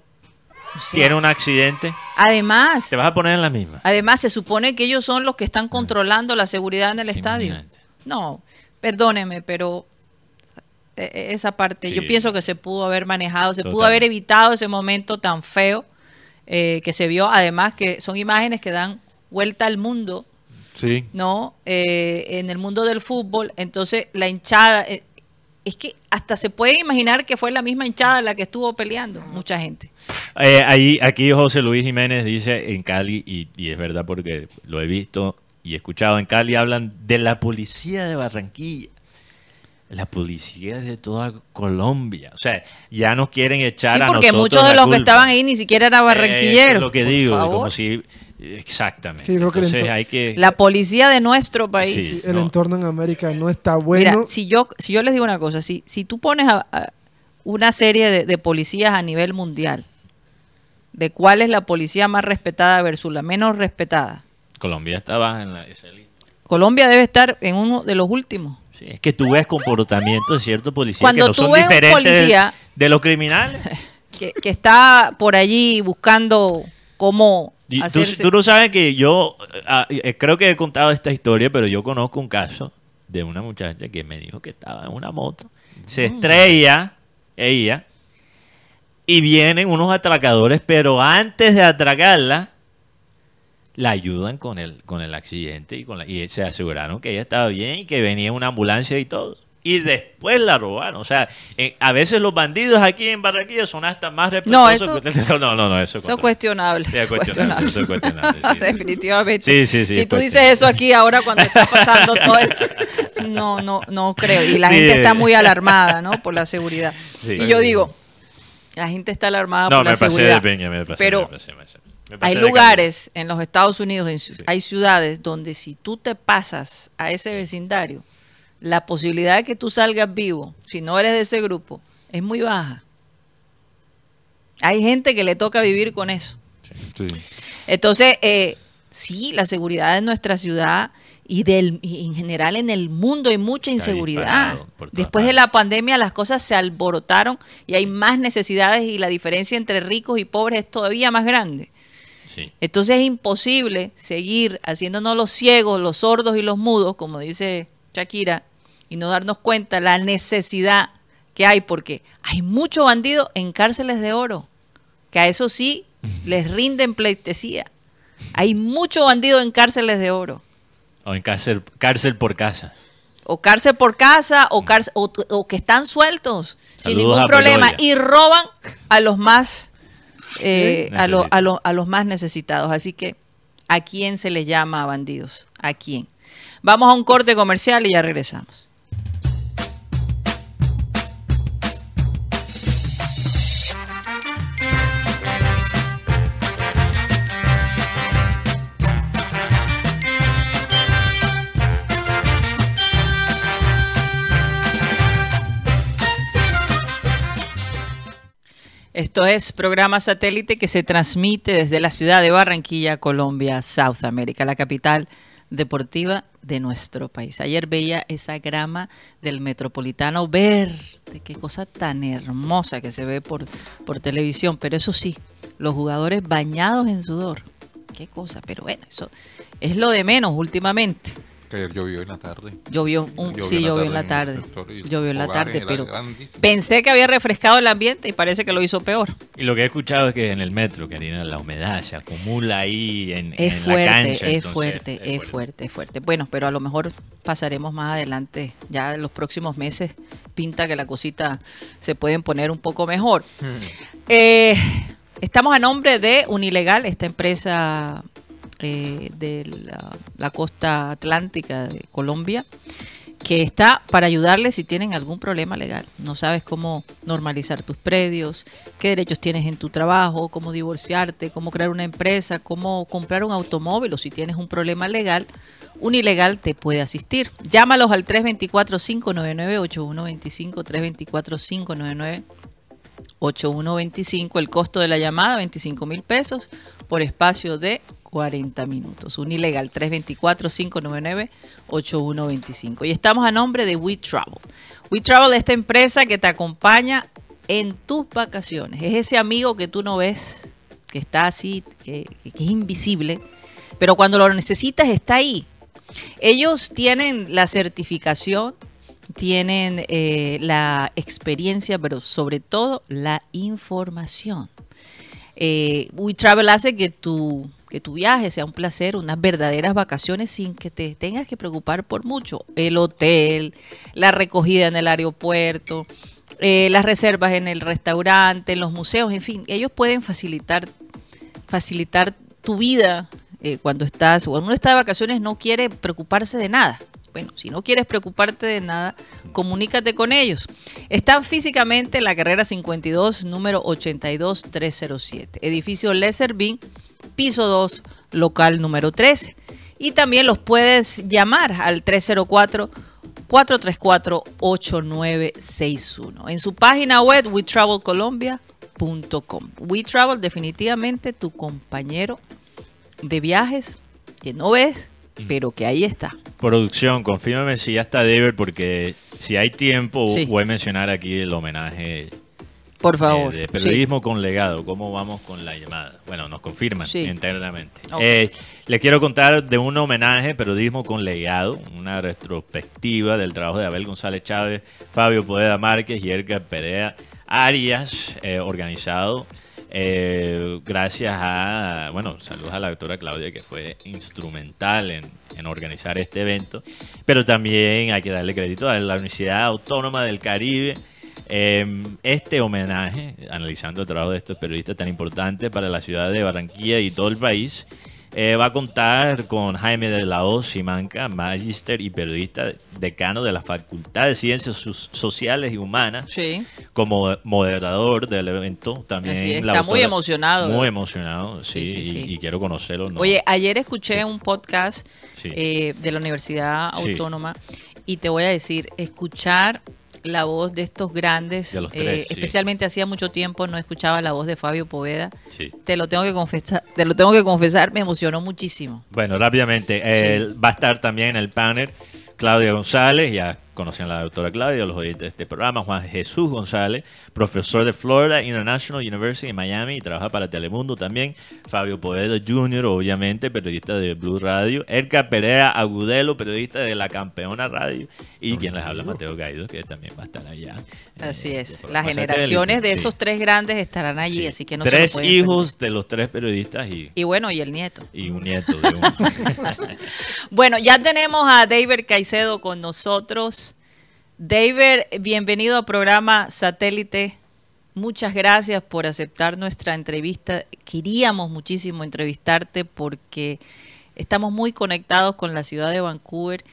Tiene un accidente, Además, te vas a poner en la misma. además se supone que ellos son los que están controlando la seguridad en el Sí, estadio. No, perdóneme, pero eh, eh, esa parte Sí. yo pienso que se pudo haber manejado, se pudo haber evitado ese momento tan feo eh, que se vio. Además que son imágenes que dan vuelta al mundo, Sí. ¿no? Eh, en el mundo del fútbol. Entonces la hinchada, eh, es que hasta se puede imaginar que fue la misma hinchada la que estuvo peleando, mucha gente. Eh, ahí, aquí José Luis Jiménez dice en Cali, y, y es verdad porque lo he visto y he escuchado, en Cali hablan de la policía de Barranquilla. La policía de toda Colombia. O sea, ya no quieren echar Sí, a porque nosotros muchos de la los que estaban ahí ni siquiera eran Eso barranquilleros. es lo que por digo, favor. como si... Exactamente. Sí, que Entonces hay que... La policía de nuestro país. Sí. Sí, el no. entorno en América no está bueno. Mira, si yo, si yo les digo una cosa, si, si tú pones a, a una serie de, de policías a nivel mundial, de cuál es la policía más respetada versus la menos respetada, Colombia estaba en la, esa lista. Colombia debe estar en uno de los últimos. Sí, es que tú ves comportamiento de ciertos policías Cuando que no tú son ves un diferentes de- policía- de los criminales. Que, que está por allí buscando cómo Y tú, hacerse... tú no sabes que yo ah, eh, creo que he contado esta historia, pero yo conozco un caso de una muchacha que me dijo que estaba en una moto, se Mm. estrella ella y vienen unos atracadores, pero antes de atracarla la ayudan con el con el accidente y con la- y se aseguraron que ella estaba bien y que venía una ambulancia y todo. Y después la robaron. O sea, eh, a veces los bandidos aquí en Barranquilla son hasta más No, eso- que- no, no, no, eso, es cuestionable. Sí, es cuestionable, eso es cuestionable, sí. Definitivamente. Sí, sí, sí, Si tú dices eso aquí ahora cuando está pasando todo esto, no, no, no creo. Y la gente está muy alarmada, ¿no? Por la seguridad. Y yo digo, la gente está alarmada No, por la me pasé seguridad. de peña, me pasé, pero me pasé, me pasé. Me pasé hay lugares en los Estados Unidos, en hay ciudades donde si tú te pasas a ese vecindario, la posibilidad de que tú salgas vivo, si no eres de ese grupo, es muy baja. Hay gente que le toca vivir con eso. Sí. Entonces, eh, sí, la seguridad de nuestra ciudad y, del, y en general en el mundo hay mucha inseguridad. Después de la pandemia las cosas se alborotaron y hay más necesidades y la diferencia entre ricos y pobres es todavía más grande. Sí. Entonces es imposible seguir haciéndonos los ciegos, los sordos y los mudos, como dice Shakira, y no darnos cuenta la necesidad que hay, porque hay mucho bandido en cárceles de oro, que a eso sí les rinden pleitesía. Hay mucho bandido en cárceles de oro. O en cárcel, cárcel por casa. O cárcel por casa, o, cárcel- o, o que están sueltos sin ningún a problema y roban a los más eh, a, lo- a, lo- a los más necesitados. Así que, ¿a quién se le llama bandidos? ¿A quién? Vamos a un corte comercial y ya regresamos. Esto es programa satélite que se transmite desde la ciudad de Barranquilla, Colombia, South America, la capital deportiva de nuestro país. Ayer veía esa grama del metropolitano verde, qué cosa tan hermosa que se ve por, por televisión, pero eso sí, los jugadores bañados en sudor, qué cosa, pero bueno, eso es lo de menos últimamente. Que ayer llovió en la tarde. Llovió, un, Llovió sí, en la llovió en la tarde. Llovió en la tarde, pero grandísimo. pensé que había refrescado el ambiente y parece que lo hizo peor. Y lo que he escuchado es que en el metro, Karina, la humedad se acumula ahí en, Es en fuerte, la cancha. es entonces, fuerte, es fuerte, es fuerte. Bueno, pero a lo mejor pasaremos más adelante, ya en los próximos meses pinta que la cosita se pueden poner un poco mejor. Eh, estamos a nombre de Unilegal, esta empresa de la, costa atlántica de Colombia, que está para ayudarles si tienen algún problema legal. No sabes cómo normalizar tus predios, qué derechos tienes en tu trabajo, cómo divorciarte, cómo crear una empresa, cómo comprar un automóvil o si tienes un problema legal. Unilegal te puede asistir. Llámalos al 324-599-8125, 324-599. 8125, el costo de la llamada 25 mil pesos por espacio de 40 minutos. Un ilegal 324-599-8125. Y estamos a nombre de We Travel. Travel es esta empresa que te acompaña en tus vacaciones. Es ese amigo que tú no ves, que está así, que, que es invisible, pero cuando lo necesitas está ahí. Ellos tienen la certificación tienen eh, la experiencia, pero sobre todo la información. Eh, We Travel hace que tu, que tu viaje sea un placer, unas verdaderas vacaciones sin que te tengas que preocupar por mucho. El hotel, la recogida en el aeropuerto, eh, las reservas en el restaurante, en los museos, en fin, ellos pueden facilitar, facilitar tu vida eh, cuando estás, cuando uno está de vacaciones no quiere preocuparse de nada. Bueno, si no quieres preocuparte de nada, comunícate con ellos. Están físicamente en la carrera 52, número 82307, edificio Bean, piso 2, local número 13. Y también los puedes llamar al 304 434 8961. En su página web wetravelcolombia.com. WeTravel definitivamente tu compañero de viajes que no ves, pero que ahí está. Producción, confírmame si ya está Deber, porque si hay tiempo, Sí. voy a mencionar aquí el homenaje Por eh, favor. de Sí. periodismo con legado. ¿Cómo vamos con la llamada? Bueno, nos confirman Sí. internamente. Ok. Eh, les quiero contar de un homenaje, periodismo con legado, una retrospectiva del trabajo de Abel González Chávez, Fabio Poeda Márquez y Edgar Perea Arias, eh, organizado. Eh, gracias a, bueno, saludos a la doctora Claudia que fue instrumental en, organizar este evento, pero también hay que darle crédito a la Universidad Autónoma del Caribe, eh, este homenaje, analizando el trabajo de estos periodistas tan importantes para la ciudad de Barranquilla y todo el país, eh, va a contar con Jaime de la Hoz Simanca, magíster y periodista decano de la Facultad de Ciencias Sociales y Humanas, Sí. como moderador del evento. También Así es, la está muy emocionado. Muy emocionado, sí, Sí, sí, y- quiero conocerlo. ¿no? Oye, ayer escuché un podcast eh, de la Universidad. Autónoma y te voy a decir, escuchar la voz de estos grandes, De los eh, sí. especialmente hacía mucho tiempo no escuchaba la voz de Fabio Poveda. Sí. Te lo tengo que confesar, te lo tengo que confesar, me emocionó muchísimo. Bueno, rápidamente, eh, va a estar también en el panel Claudia González, ya conocen a la doctora Claudia, los oyentes de este programa, Juan Jesús González, profesor de Florida International University en Miami y trabaja para Telemundo también, Fabio Poveda Jr., obviamente, periodista de Blue Radio, Erika Perea Agudelo, periodista de La Campeona Radio, y quien les habla, Mateo Gaido, que también va a estar allá. eh, Así es, las generaciones satélite, de sí. esos tres grandes estarán allí, Sí. así que no se Tres lo hijos de los tres periodistas y. Y bueno, y el nieto. y un nieto de uno. Bueno, ya tenemos a David Caicedo con nosotros. David, bienvenido al programa Satélite. Muchas gracias por aceptar nuestra entrevista. Queríamos muchísimo entrevistarte porque estamos muy conectados con la ciudad de Vancouver.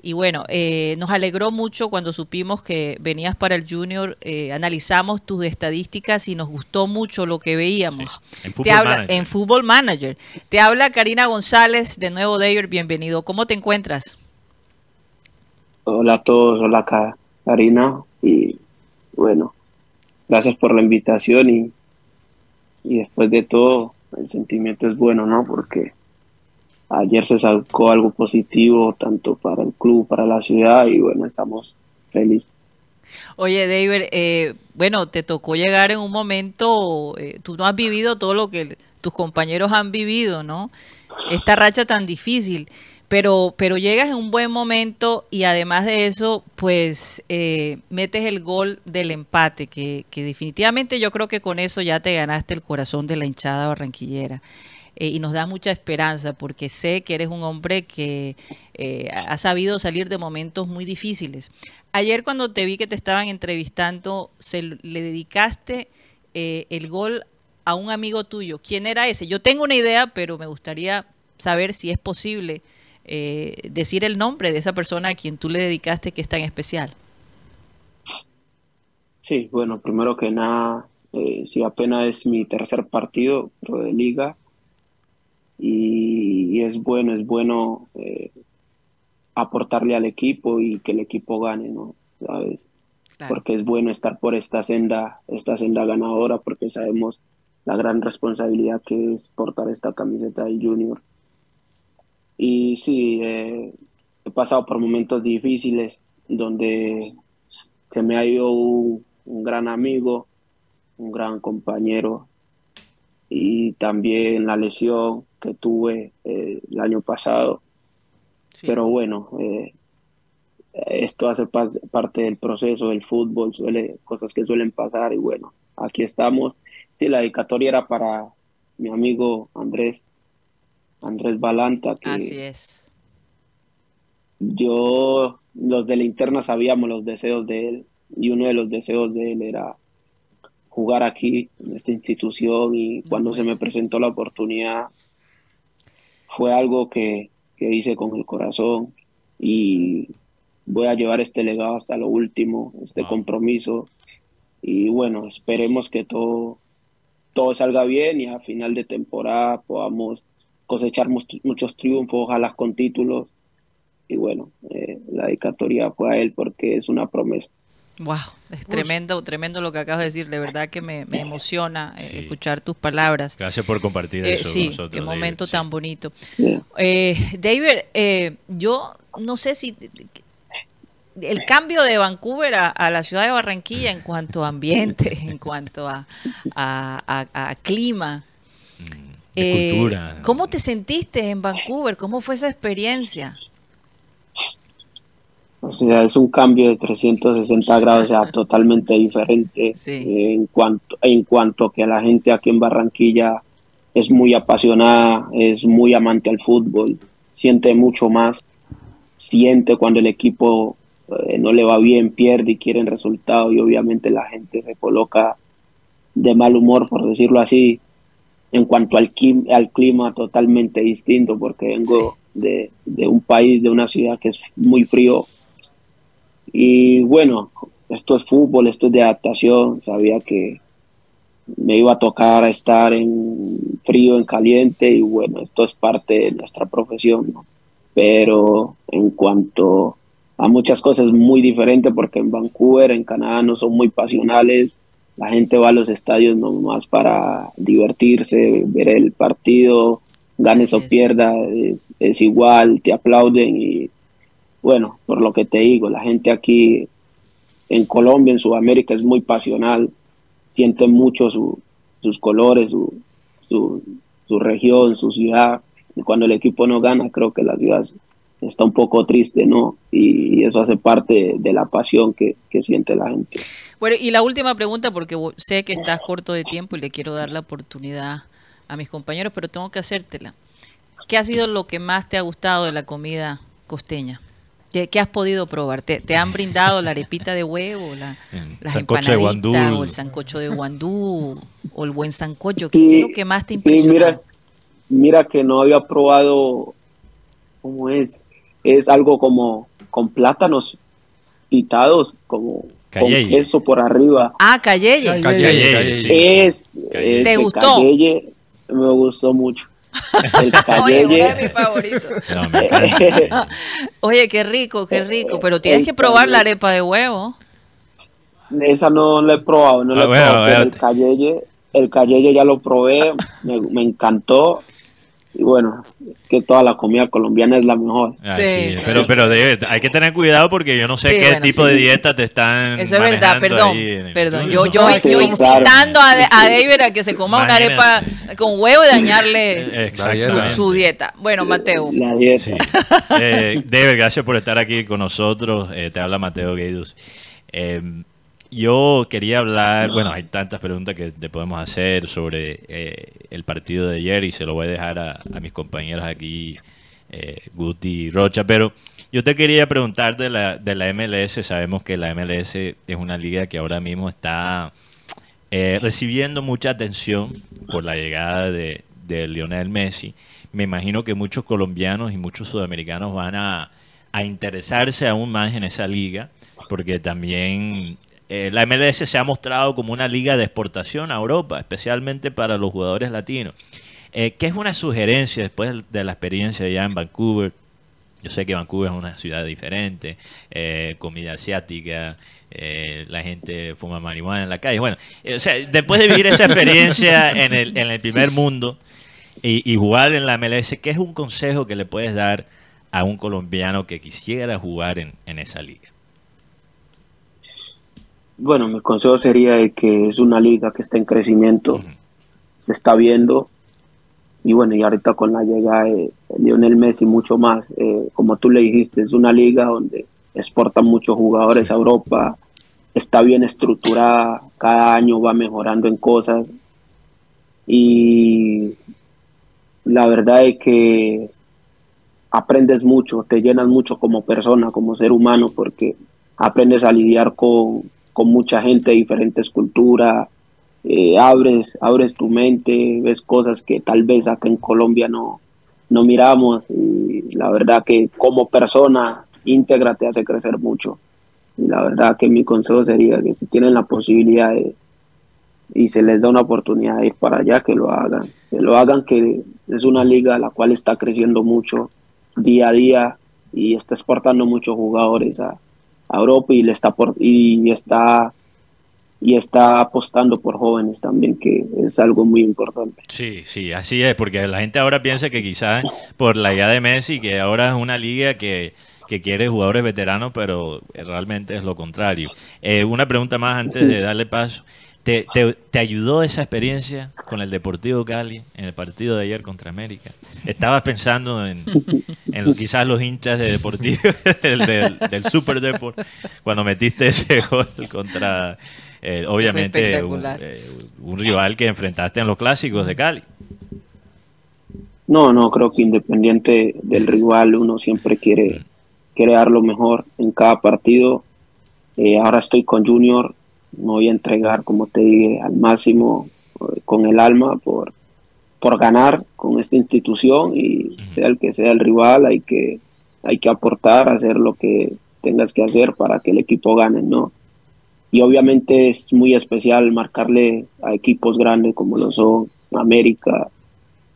Y bueno, eh, nos alegró mucho cuando supimos que venías para el Junior. eh, analizamos tus estadísticas y nos gustó mucho lo que veíamos. Sí, en Te habla, Manager. en Football Manager. Te habla Karina González. De nuevo, David, bienvenido. ¿Cómo te encuentras? Hola a todos, hola Ka- Karina y bueno, gracias por la invitación y, y después de todo el sentimiento es bueno, ¿no? Porque ayer se sacó algo positivo tanto para el club, para la ciudad y bueno, estamos felices. Oye, David, eh, bueno, te tocó llegar en un momento, eh, tú no has vivido todo lo que tus compañeros han vivido, ¿no? Esta racha tan difícil, pero, pero llegas en un buen momento y además de eso, pues eh, metes el gol del empate, que, definitivamente yo creo que con eso ya te ganaste el corazón de la hinchada barranquillera. Eh, y nos da mucha esperanza porque sé que eres un hombre que eh, ha sabido salir de momentos muy difíciles. Ayer cuando te vi que te estaban entrevistando, se, le dedicaste eh, el gol a un amigo tuyo. ¿Quién era ese? Yo tengo una idea, pero me gustaría saber si es posible eh, decir el nombre de esa persona a quien tú le dedicaste que es tan especial. Sí, bueno, primero que nada, eh, sí, apenas es mi tercer partido pero de liga y, y es bueno, es bueno eh, aportarle al equipo y que el equipo gane, ¿no? ¿Sabes? Claro. Porque es bueno estar por esta senda, esta senda ganadora, porque sabemos la gran responsabilidad que es portar esta camiseta del Junior. Y sí, eh, he pasado por momentos difíciles donde se me ha ido un, un gran amigo, un gran compañero y también la lesión que tuve eh, el año pasado. Sí. Pero bueno, eh, esto hace parte del proceso del fútbol, suele, cosas que suelen pasar y bueno, aquí estamos. Sí, la dedicatoria era para mi amigo Andrés, Andrés Balanta, que Así es. yo, los de la interna sabíamos los deseos de él y uno de los deseos de él era jugar aquí en esta institución y cuando se me presentó la oportunidad fue algo que, que hice con el corazón y voy a llevar este legado hasta lo último, este Wow. compromiso y bueno, esperemos que todo, todo salga bien y a final de temporada podamos cosechar muchos triunfos, ojalá con títulos y bueno, eh, la dedicatoria fue a él porque es una promesa. Wow, es tremendo, tremendo lo que acabas de decir. De verdad que me, me emociona eh, Sí. escuchar tus palabras. Gracias por compartir Eh, eso con sí, nosotros. qué David, momento sí. tan bonito. Yeah. Eh, David, eh, yo no sé si el cambio de Vancouver a, a la ciudad de Barranquilla en cuanto a ambiente, en cuanto a, a- a- a clima. De eh, cultura. ¿Cómo te sentiste en Vancouver? ¿Cómo fue esa experiencia? O sea, es un cambio de 360 grados, o sea, totalmente diferente Sí. eh, en cuanto en cuanto a que la gente aquí en Barranquilla es muy apasionada, es muy amante al fútbol, siente mucho más, siente cuando el equipo eh, no le va bien, pierde y quieren resultado y obviamente la gente se coloca de mal humor, por decirlo así, en cuanto al, clima totalmente distinto, porque vengo de, de un país, de una ciudad que es muy frío. Y bueno, esto es fútbol, esto es de adaptación, sabía que me iba a tocar estar en frío, en caliente, y bueno, esto es parte de nuestra profesión, ¿no? Pero en cuanto a muchas cosas muy diferentes porque en Vancouver, en Canadá no son muy pasionales, la gente va a los estadios nomás para divertirse, ver el partido, ganes o pierda, es, es igual, te aplauden y bueno, por lo que te digo, la gente aquí en Colombia, en Sudamérica es muy pasional, siente mucho su, sus colores, su, su, su región, su ciudad. Y cuando el equipo no gana, creo que la ciudad está un poco triste, ¿no? Y eso hace parte de la pasión que, que siente la gente. Bueno, y la última pregunta, porque sé que estás corto de tiempo y le quiero dar la oportunidad a mis compañeros, pero tengo que hacértela. ¿Qué ha sido lo que más te ha gustado de la comida costeña? ¿Qué, qué has podido probar? ¿Te, ¿Te, han brindado la arepita de huevo, la, las sancocho de guandú. o el sancocho de guandú o el buen sancocho? ¿Qué, es lo que más te impresiona? Sí, mira, mira que no había probado, ¿cómo es? Es algo como con plátanos pitados, como con queso por arriba. Ah. Cayeye, sí. Es, ¿Te el gustó? cayeye me gustó mucho. El Oye, uno de mis favoritos. No. Oye, qué rico, qué rico. Pero tienes que probar la arepa de huevo. esa no la he probado, no la Ah, he bueno, probado, pero el bueno. cayeye, el cayeye ya lo probé, me, me encantó. Y bueno, es que toda la comida colombiana es la mejor. Ah, Sí, sí, claro. pero, pero debe- hay que tener cuidado porque yo no sé Sí, qué bueno, tipo sí. de dieta te están Eso es verdad, manejando perdón, ahí en el perdón. Yo, yo, Sí, yo claro. incitando a, a David a que se coma una arepa con huevo y dañarle Exactamente. su, su dieta. Bueno, Mateo. La dieta. Sí. Eh, David, gracias por estar aquí con nosotros. Eh, te habla Mateo Gueidus. Eh, yo quería hablar, bueno, hay tantas preguntas que te podemos hacer sobre eh, el partido de ayer y se lo voy a dejar a, a mis compañeros aquí, eh, Guti y Rocha, pero yo te quería preguntar de la, de la MLS. Sabemos que la MLS es una liga que ahora mismo está eh, recibiendo mucha atención por la llegada de, de Lionel Messi. Me imagino que muchos colombianos y muchos sudamericanos van a, a interesarse aún más en esa liga, porque también eh, la MLS se ha mostrado como una liga de exportación a Europa, especialmente para los jugadores latinos. Eh, ¿Qué es una sugerencia después de la experiencia allá en Vancouver? Yo sé que Vancouver es una ciudad diferente, eh, comida asiática, la gente fuma marihuana en la calle. Bueno, o sea, después de vivir esa experiencia en el, en el primer mundo y, y jugar en la MLS, ¿qué es un consejo que le puedes dar a un colombiano que quisiera jugar en, en esa liga? Bueno, mi consejo sería de que es una liga que está en crecimiento, se está viendo. Y bueno, y ahorita con la llegada de Lionel Messi mucho más, eh, como tú le dijiste, es una liga donde exportan muchos jugadores a Europa, está bien estructurada, cada año va mejorando en cosas. Y la verdad es que aprendes mucho, te llenas mucho como persona, como ser humano, porque aprendes a lidiar con, con mucha gente de diferentes culturas, eh, abres, abres tu mente, ves cosas que tal vez acá en Colombia no, no miramos y la verdad que como persona íntegra te hace crecer mucho. Y la verdad que mi consejo sería que si tienen la posibilidad y se les da una oportunidad de ir para allá, que lo hagan. Que lo hagan, que es una liga la cual está creciendo mucho día a día y está exportando muchos jugadores a, a Europa y le está por, y está y está apostando por jóvenes también, que es algo muy importante. Sí, sí, así es, porque la gente ahora piensa que quizás por la idea de Messi, que ahora es una liga que, que quiere jugadores veteranos, pero realmente es lo contrario. Eh, una pregunta más antes de darle paso. ¿Te, te, te ayudó esa experiencia con el Deportivo Cali en el partido de ayer contra América? ¿Estabas pensando en, en quizás los hinchas de Deportivo, del, del, del Super Deport, cuando metiste ese gol contra, eh, obviamente, un, eh, un rival que enfrentaste en los clásicos de Cali? No, no, creo que independiente del rival, uno siempre quiere, quiere dar lo mejor en cada partido. Eh, ahora estoy con Junior, me voy a entregar, como te dije, al máximo eh, con el alma por, por ganar con esta institución y sea el que sea el rival, hay que, hay que aportar, hacer lo que tengas que hacer para que el equipo gane, ¿no? Y obviamente es muy especial marcarle a equipos grandes como lo son América,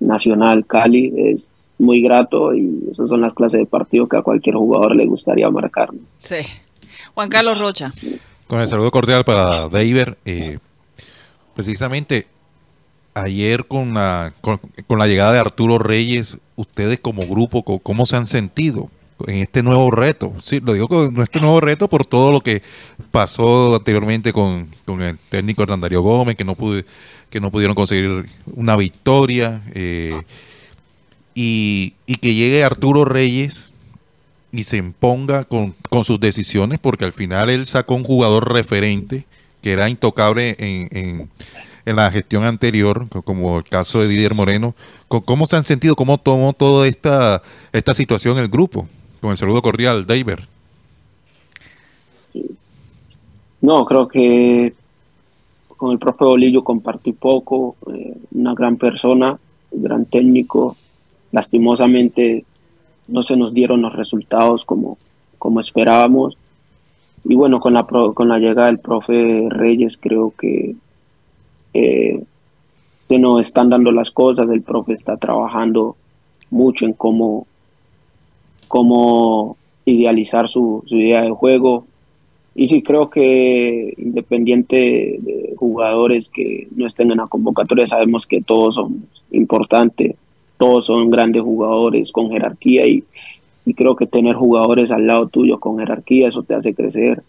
Nacional, Cali, es, muy grato y esas son las clases de partido que a cualquier jugador le gustaría marcar. Sí. Juan Carlos Rocha. Con el saludo cordial para David. Eh, precisamente ayer con la, con, la llegada de Arturo Reyes, ustedes como grupo, ¿cómo se han sentido en este nuevo reto? Sí, lo digo con este nuevo reto por todo lo que pasó anteriormente con, el técnico Hernandario Gómez, que no, pude, que no pudieron conseguir una victoria. Eh, y, y, que llegue Arturo Reyes y se imponga con, con, sus decisiones, porque al final él sacó un jugador referente que era intocable en, en la gestión anterior, como el caso de Didier Moreno. ¿Cómo se han sentido? ¿Cómo tomó toda esta, esta situación el grupo? Con el saludo cordial, David. No, creo que con el profe Bolillo compartí poco, eh, una gran persona, gran técnico. Lastimosamente no se nos dieron los resultados como, como esperábamos. Y bueno, con la, con la llegada del profe Reyes creo que eh, se nos están dando las cosas, el profe está trabajando mucho en cómo, cómo idealizar su, idea de juego. Y sí creo que independiente de jugadores que no estén en la convocatoria, sabemos que todos son importantes, todos son grandes jugadores con jerarquía y, y creo que tener jugadores al lado tuyo con jerarquía, eso te hace crecer,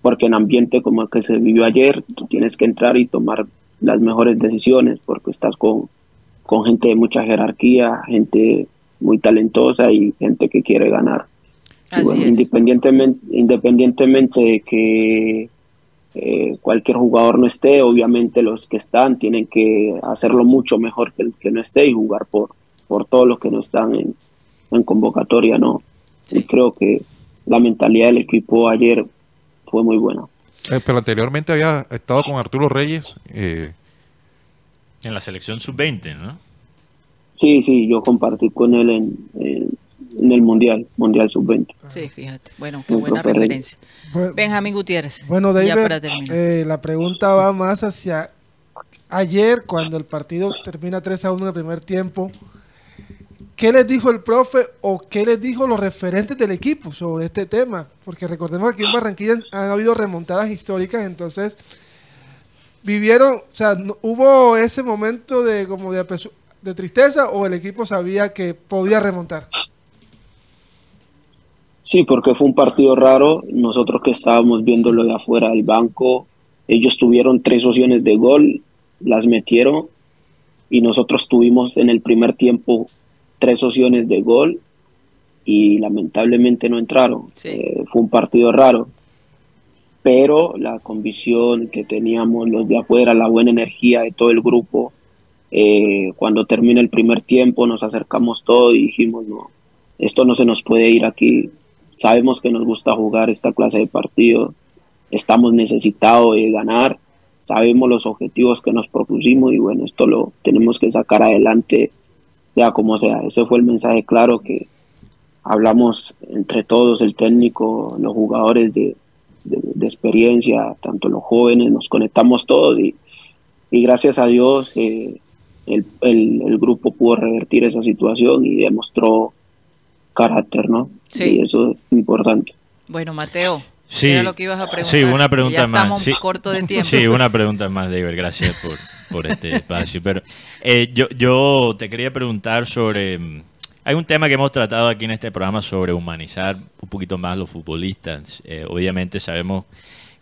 porque en ambiente como el que se vivió ayer, tú tienes que entrar y tomar las mejores decisiones porque estás con, con gente de mucha jerarquía, gente muy talentosa y gente que quiere ganar. independientemente, independientemente de que eh, cualquier jugador no esté, obviamente los que están tienen que hacerlo mucho mejor que el que no esté y jugar por, por todos los que no están en, en convocatoria, ¿no? Y creo que la mentalidad del equipo ayer fue muy buena. Eh, pero anteriormente había estado con Arturo Reyes. Eh. En la selección sub-20, ¿no? Sí, sí, yo compartí con él en, el Mundial, Mundial sub-20. Sí, fíjate. Bueno, qué buena referencia. Benjamín Gutiérrez. Bueno, David, eh, la pregunta va más hacia ayer, cuando el partido termina 3 a 1 en el primer tiempo. ¿Qué les dijo el profe o qué les dijo los referentes del equipo sobre este tema? Porque recordemos que aquí en Barranquilla han habido remontadas históricas, entonces vivieron, o sea, hubo ese momento de como de, de tristeza o el equipo sabía que podía remontar. Sí, porque fue un partido raro. Nosotros que estábamos viéndolo de afuera del banco, ellos tuvieron tres opciones de gol, las metieron y nosotros tuvimos en el primer tiempo tres opciones de gol y lamentablemente no entraron. Eh, fue un partido raro, pero la convicción que teníamos los de afuera, la buena energía de todo el grupo, eh, cuando termina el primer tiempo nos acercamos todos y dijimos, no, esto no se nos puede ir aquí. Sabemos que nos gusta jugar esta clase de partido, estamos necesitados de ganar, sabemos los objetivos que nos propusimos y bueno, esto lo tenemos que sacar adelante ya como sea. Ese fue el mensaje claro que hablamos entre todos, el técnico, los jugadores de, experiencia, tanto los jóvenes, nos conectamos todos y, gracias a Dios eh, el, grupo pudo revertir esa situación y demostró carácter, ¿no? Sí. Y eso es importante. Bueno, Mateo, Sí, lo que ibas a preguntar. Sí, una pregunta más. Sí, corto de tiempo. Sí, una pregunta más, David. Gracias por, por este espacio. Pero eh, yo, yo te quería preguntar sobre... Mm, hay un tema que hemos tratado aquí en este programa sobre humanizar un poquito más los futbolistas. Eh, obviamente sabemos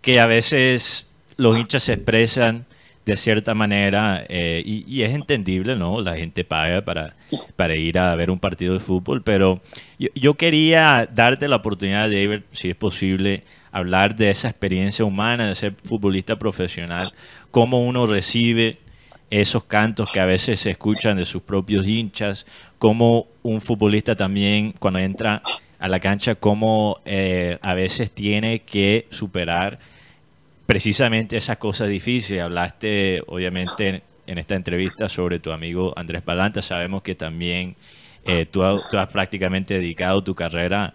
que a veces los hinchas se expresan de cierta manera eh, y, es entendible, ¿no? La gente paga para, para ir a ver un partido de fútbol, pero yo, yo quería darte la oportunidad, David, si es posible, hablar de esa experiencia humana de ser futbolista profesional, cómo uno recibe esos cantos que a veces se escuchan de sus propios hinchas, cómo un futbolista también cuando entra a la cancha, cómo eh, a veces tiene que superar precisamente esas cosas difíciles. Hablaste, obviamente, en esta entrevista sobre tu amigo Andrés Palanta. Sabemos que también eh, tú, tú, has prácticamente dedicado tu carrera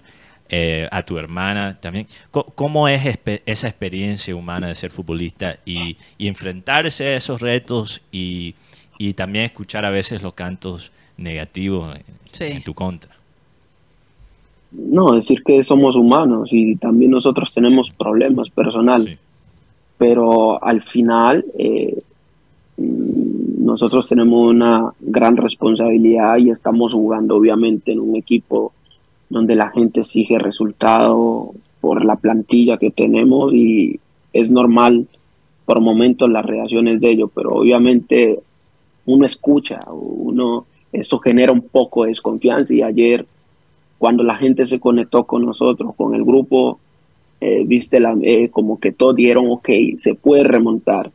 eh, a tu hermana también. ¿Cómo es esa experiencia humana de ser futbolista y, enfrentarse a esos retos y, también escuchar a veces los cantos negativos en- Sí. en tu contra. No, decir que somos humanos y también nosotros tenemos problemas personales. Sí. pero al final eh, mm, nosotros tenemos una gran responsabilidad y estamos jugando obviamente en un equipo donde la gente exige resultado por la plantilla que tenemos y es normal por momentos las reacciones de ellos, pero obviamente uno escucha, uno eso genera un poco de desconfianza y ayer cuando la gente se conectó con nosotros, con el grupo, eh, viste la, eh, como que todos dieron, ok, se puede remontar,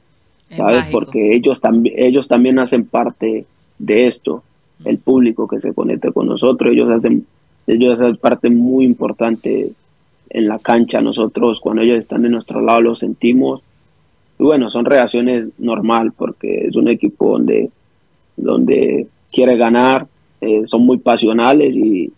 Es ¿sabes? mágico. Porque ellos, también ellos también hacen parte de esto, el público que se conecta con nosotros, ellos hacen, ellos hacen parte muy importante en la cancha, nosotros cuando ellos están de nuestro lado lo sentimos, y bueno, son reacciones normal porque es un equipo donde, donde quiere ganar, eh, son muy pasionales y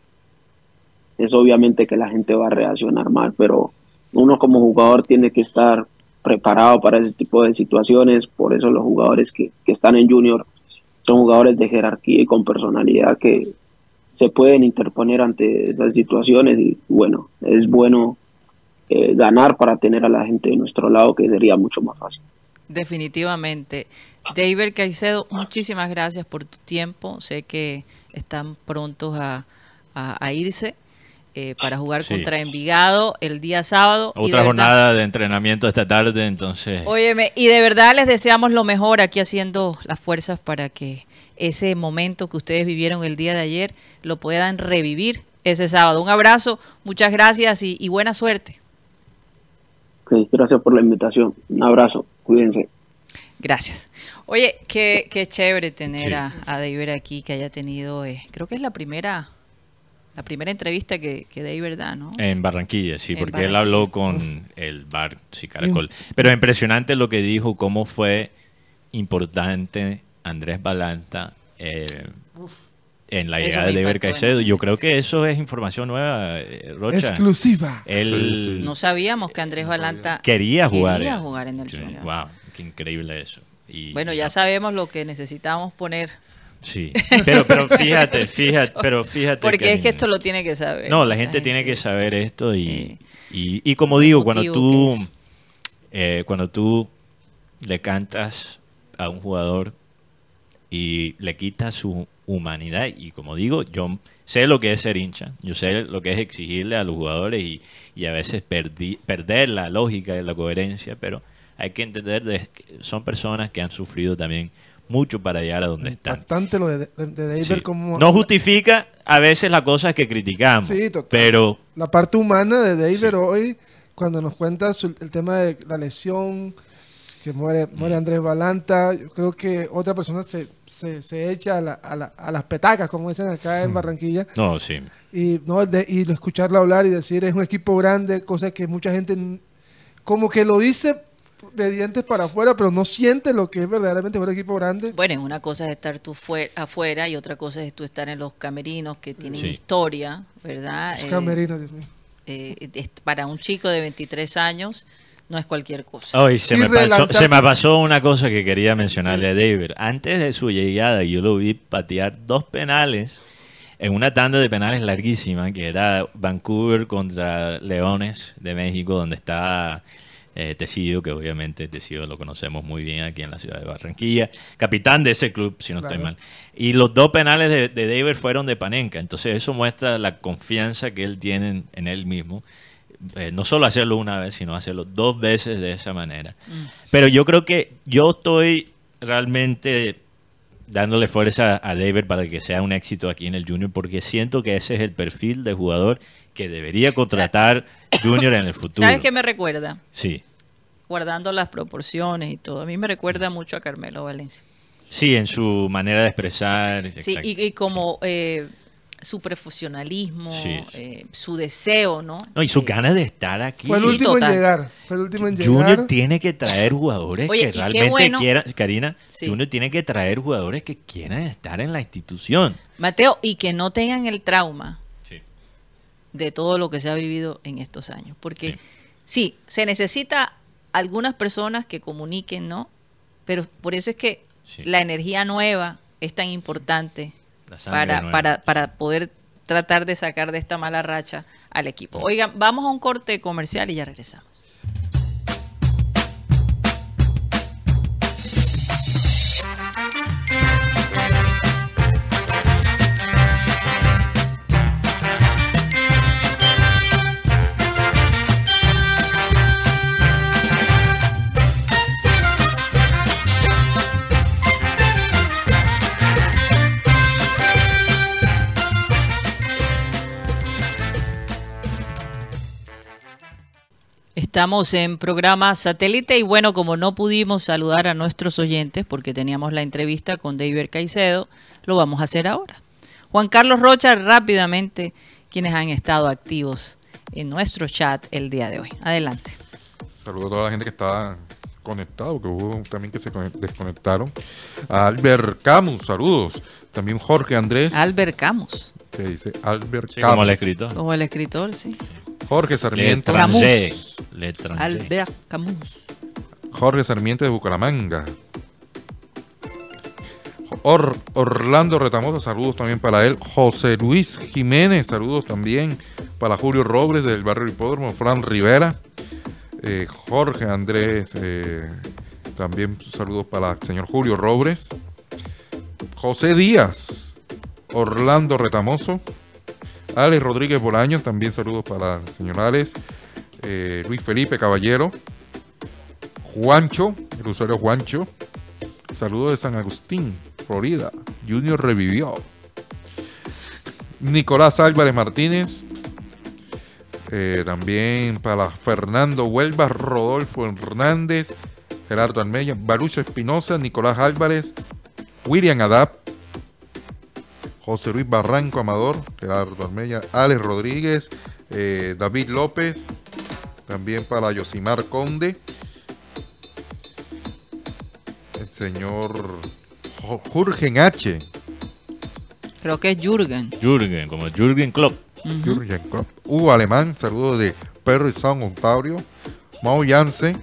es obviamente que la gente va a reaccionar mal, pero uno como jugador tiene que estar preparado para ese tipo de situaciones, por eso los jugadores que, que están en junior son jugadores de jerarquía y con personalidad que se pueden interponer ante esas situaciones y bueno, es bueno eh, ganar para tener a la gente de nuestro lado que sería mucho más fácil. Definitivamente. David Caicedo, muchísimas gracias por tu tiempo. Sé que están prontos a, a- a irse eh, para jugar Sí. contra Envigado el día sábado. y de Otra verdad- jornada de entrenamiento esta tarde, entonces... Óyeme, y de verdad les deseamos lo mejor aquí haciendo las fuerzas para que ese momento que ustedes vivieron el día de ayer lo puedan revivir ese sábado. Un abrazo, muchas gracias y, y buena suerte. Gracias por la invitación. Un abrazo, cuídense. Gracias. Oye, qué, qué chévere tener Sí. a, a David aquí, que haya tenido, eh, creo que es la primera, la primera entrevista que, que David da, ¿no? En Barranquilla, sí, En porque él habló con el bar sí, Caracol. Pero impresionante lo que dijo, cómo fue importante Andrés Balanta eh, en la llegada de David Caicedo. Yo creo que eso es información nueva, eh, Rocha. Exclusiva. Él. No sabíamos que Andrés Balanta quería jugar. quería jugar en el Junior. Wow, qué increíble eso. Y- Bueno, ya sabemos lo que necesitamos poner, Sí, pero, pero fíjate, fíjate, pero fíjate. porque es que esto lo tiene que saber. No, la gente tiene que es- saber esto y, eh, y, y como digo, cuando tú, eh, cuando tú le cantas a un jugador y le quitas su humanidad y como digo, yo sé lo que es ser hincha, yo sé lo que es exigirle a los jugadores y, y a veces perdi- perder la lógica y la coherencia, pero hay que entender de que son personas que han sufrido también mucho para llegar a donde están. Bastante lo de, de, de Sí. como No justifica a veces las cosas que criticamos, Sí, total. pero la parte humana de David Sí. hoy, cuando nos cuenta su- el tema de la lesión, que muere, Mm. muere Andrés Balanta, yo creo que otra persona se, se, se echa a, la- a la- a las petacas, como dicen acá Mm. en Barranquilla, no, sí. y no de- y lo escucharlo hablar y decir es un equipo grande, cosa que mucha gente como que lo dice de dientes para afuera, pero no siente lo que es verdaderamente un equipo grande. Bueno, una cosa es estar tú fue- afuera y otra cosa es tú estar en los camerinos que tienen Sí. historia, ¿verdad? Es Eh, camerino, Dios mío. eh, para un chico de 23 años no es cualquier cosa. Hoy se me, pasó, relanzarse. se me pasó una cosa que quería mencionarle a David. Antes de su llegada, yo lo vi patear dos penales en una tanda de penales larguísima, que era Vancouver contra Leones de México, donde está eh, Tecido, que obviamente Tecido lo conocemos muy bien aquí en la ciudad de Barranquilla, capitán de ese club, si no estoy mal. Y los dos penales de, de David fueron de Panenka, entonces eso muestra la confianza que él tiene en, en él mismo. Eh, no solo hacerlo una vez, sino hacerlo dos veces de esa manera. Pero yo creo que yo estoy realmente dándole fuerza a David para que sea un éxito aquí en el Junior, porque siento que ese es el perfil de jugador que debería contratar Junior en el futuro. ¿Sabes qué me recuerda? Sí, Guardando las proporciones y todo. A mí me recuerda mucho a Carmelo Valencia. sí, en su manera de expresar. Sí, y como eh, su profesionalismo, Sí. eh, su deseo, ¿no? No, y sus Eh, ganas de estar aquí. Fue el último en llegar. Fue el último en Junior llegar. tiene que traer jugadores Oye, que realmente bueno- quieran, Karina, Sí. Junior tiene que traer jugadores que quieran estar en la institución. Mateo, y que no tengan el trauma Sí. de todo lo que se ha vivido en estos años. Porque Sí. sí, se necesita algunas personas que comuniquen, ¿no? Pero por eso es que Sí. la energía nueva es tan importante para, para, para poder tratar de sacar de esta mala racha al equipo. Oigan, vamos a un corte comercial y ya regresamos. Estamos en programa satélite y bueno, como no pudimos saludar a nuestros oyentes porque teníamos la entrevista con David Caicedo, lo vamos a hacer ahora. Juan Carlos Rocha, rápidamente, quienes han estado activos en nuestro chat el día de hoy. Adelante. Saludos a toda la gente que está conectado, que hubo también que se conect- desconectaron. A Albert Camus, saludos. También Jorge Andrés. Albert Camus, se dice Albert Sí, Camus. como el escritor. como el escritor, sí. Jorge Sarmiento. Camus. Albert Camus. Jorge Sarmiento de Bucaramanga. Or- Orlando Retamoso, saludos también para él. José Luis Jiménez, saludos también para Julio Robles del barrio Hipódromo. Fran Rivera. eh, Jorge Andrés, eh, también saludos para el señor Julio Robles. José Díaz, Orlando Retamoso. Alex Rodríguez Bolaños, también saludos para el señor eh, Luis Felipe Caballero. Juancho, el usuario Juancho. Saludos de San Agustín, Florida. Junior revivió. Nicolás Álvarez Martínez. Eh, también para Fernando Huelva, Rodolfo Hernández, Gerardo Almeida, Barucho Espinosa, Nicolás Álvarez, William Adap, José Luis Barranco Amador, Gerardo Almeida, Alex Rodríguez, eh, David López, también para Yosimar Conde, el señor Jürgen H. Creo que es Jürgen. Jürgen, como Jürgen Klopp. Jürgen Klopp. Hugo Alemán, saludos de Perry Sound, Ontario. Mau Yance.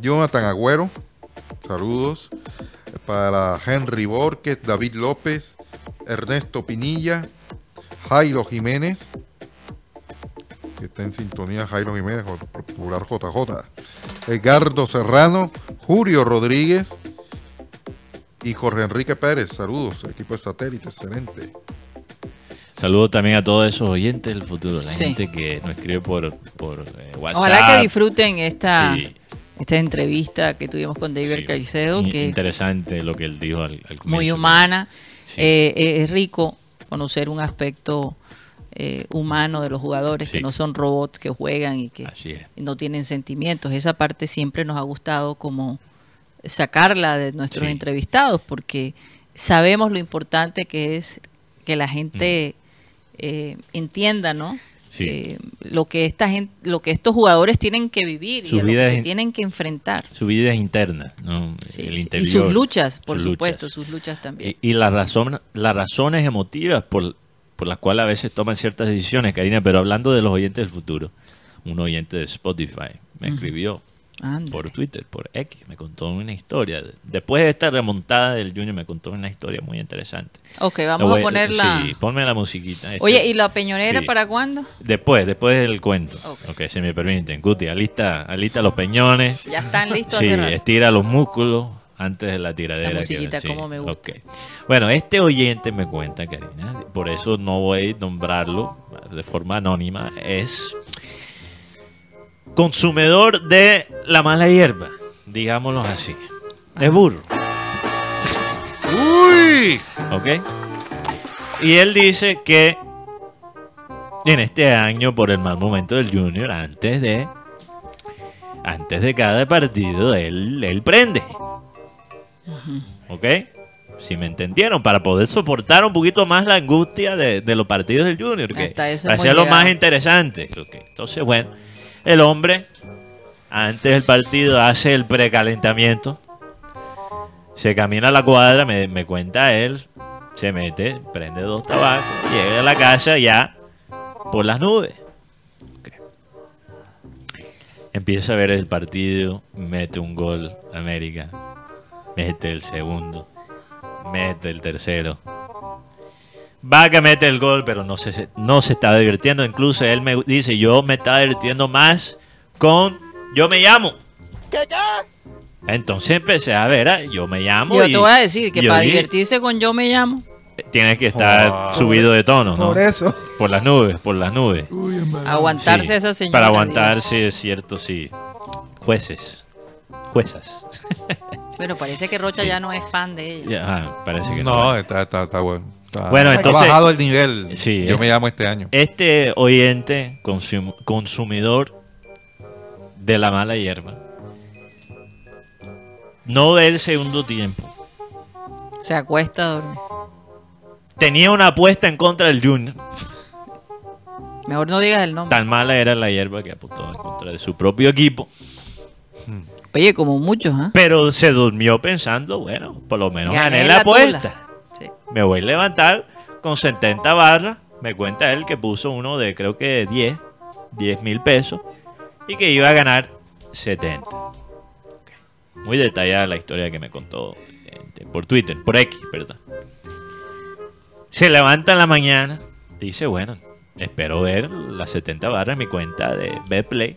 Jonathan Agüero, saludos. Para Henry Borges, David López, Ernesto Pinilla, Jairo Jiménez, que está en sintonía Jairo Jiménez, con popular JJ. Edgardo Serrano, Julio Rodríguez y Jorge Enrique Pérez, saludos, equipo de satélite, excelente. Saludos también a todos esos oyentes del futuro, la Sí. gente que nos escribe por, por eh, WhatsApp. Ojalá que disfruten esta, Sí. Esta entrevista que tuvimos con David Sí. Caicedo, que Interesante lo que él dijo al, al muy comienzo. humana. Sí. Eh, eh, es rico conocer un aspecto eh, humano de los jugadores Sí. que no son robots que juegan y que no tienen sentimientos. Esa parte siempre nos ha gustado como sacarla de nuestros entrevistados porque sabemos lo importante que es que la gente eh, entienda, ¿no? Sí. Eh, lo que esta gente, lo que estos jugadores tienen que vivir Su y a lo que se tienen que enfrentar. Su vida es interna, ¿no? Sí, el interior. Y sus luchas, por sus supuesto, luchas. sus luchas también. Y, y las, razón- las razones emotivas por, por las cuales a veces toman ciertas decisiones, Karina, pero hablando de los oyentes del futuro, un oyente de Spotify me escribió Por Twitter, por X, me contó una historia. Después de esta remontada del Junior me contó una historia muy interesante. Ok, vamos voy- a ponerla. Sí, ponme la musiquita. Este- Oye, ¿y la peñonera Sí. para cuándo? Después, después del cuento. Ok. Ok, si me permiten. Guti, alista, alista los peñones. Ya están listos Sí, estira los músculos antes de la tiradera. Esa musiquita, que- sí, cómo me gusta. ok. Bueno, este oyente me cuenta, Karina, por eso no voy a nombrarlo de forma anónima, es consumidor de la mala hierba, digámoslo así. Es burro, ¡Uy! ¿ok? Y él dice que en este año, por el mal momento del Junior, antes de antes de cada partido, él, él prende. ¿Ok? Si me entendieron, para poder soportar un poquito más la angustia de, de los partidos del Junior, que hacerlo llegado. más interesante. Ok, Entonces, bueno, el hombre, antes del partido, hace el precalentamiento, se camina a la cuadra, me, me cuenta él, se mete, prende dos tabacos, llega a la casa ya por las nubes. Empieza a ver el partido, mete un gol América, mete el segundo, mete el tercero. Va que mete el gol, pero no se, no se está divirtiendo. Incluso él me dice, yo me estaba divirtiendo más con Yo me llamo. Entonces empecé a ver, ah, yo me llamo. Yo y te voy a decir que para dije, divertirse con yo me llamo. Tienes que estar Oh. subido de tono, ¿no? Por eso. Por las nubes, por las nubes. Uy. Aguantarse Sí, a esa señora. Para Dios. aguantarse, es cierto, sí. Jueces. Juezas. Bueno, parece que Rocha Sí. ya no es fan de ella. Ya, ah, parece que No, está, está, está bueno. Está- Bueno, ha entonces- bajado el nivel. Sí, Yo eh. me llamo este año. Este oyente, consum- consumidor de la mala hierba, no ve el segundo tiempo. Se acuesta a dormir. Tenía una apuesta en contra del Junior. Mejor no digas el nombre. Tan mala era la hierba que apostó en contra de su propio equipo. Oye, como muchos, ¿ah? Pero se durmió pensando, bueno, por lo menos Gané gané la la apuesta. Me voy a levantar con 70 barras. Me cuenta él que puso uno de creo que 10, 10 mil pesos. Y que iba a ganar 70. Ok. Muy detallada la historia que me contó este, por Twitter, por X, perdón. Se levanta en la mañana. Dice, bueno, espero ver las 70 barras en mi cuenta de Betplay.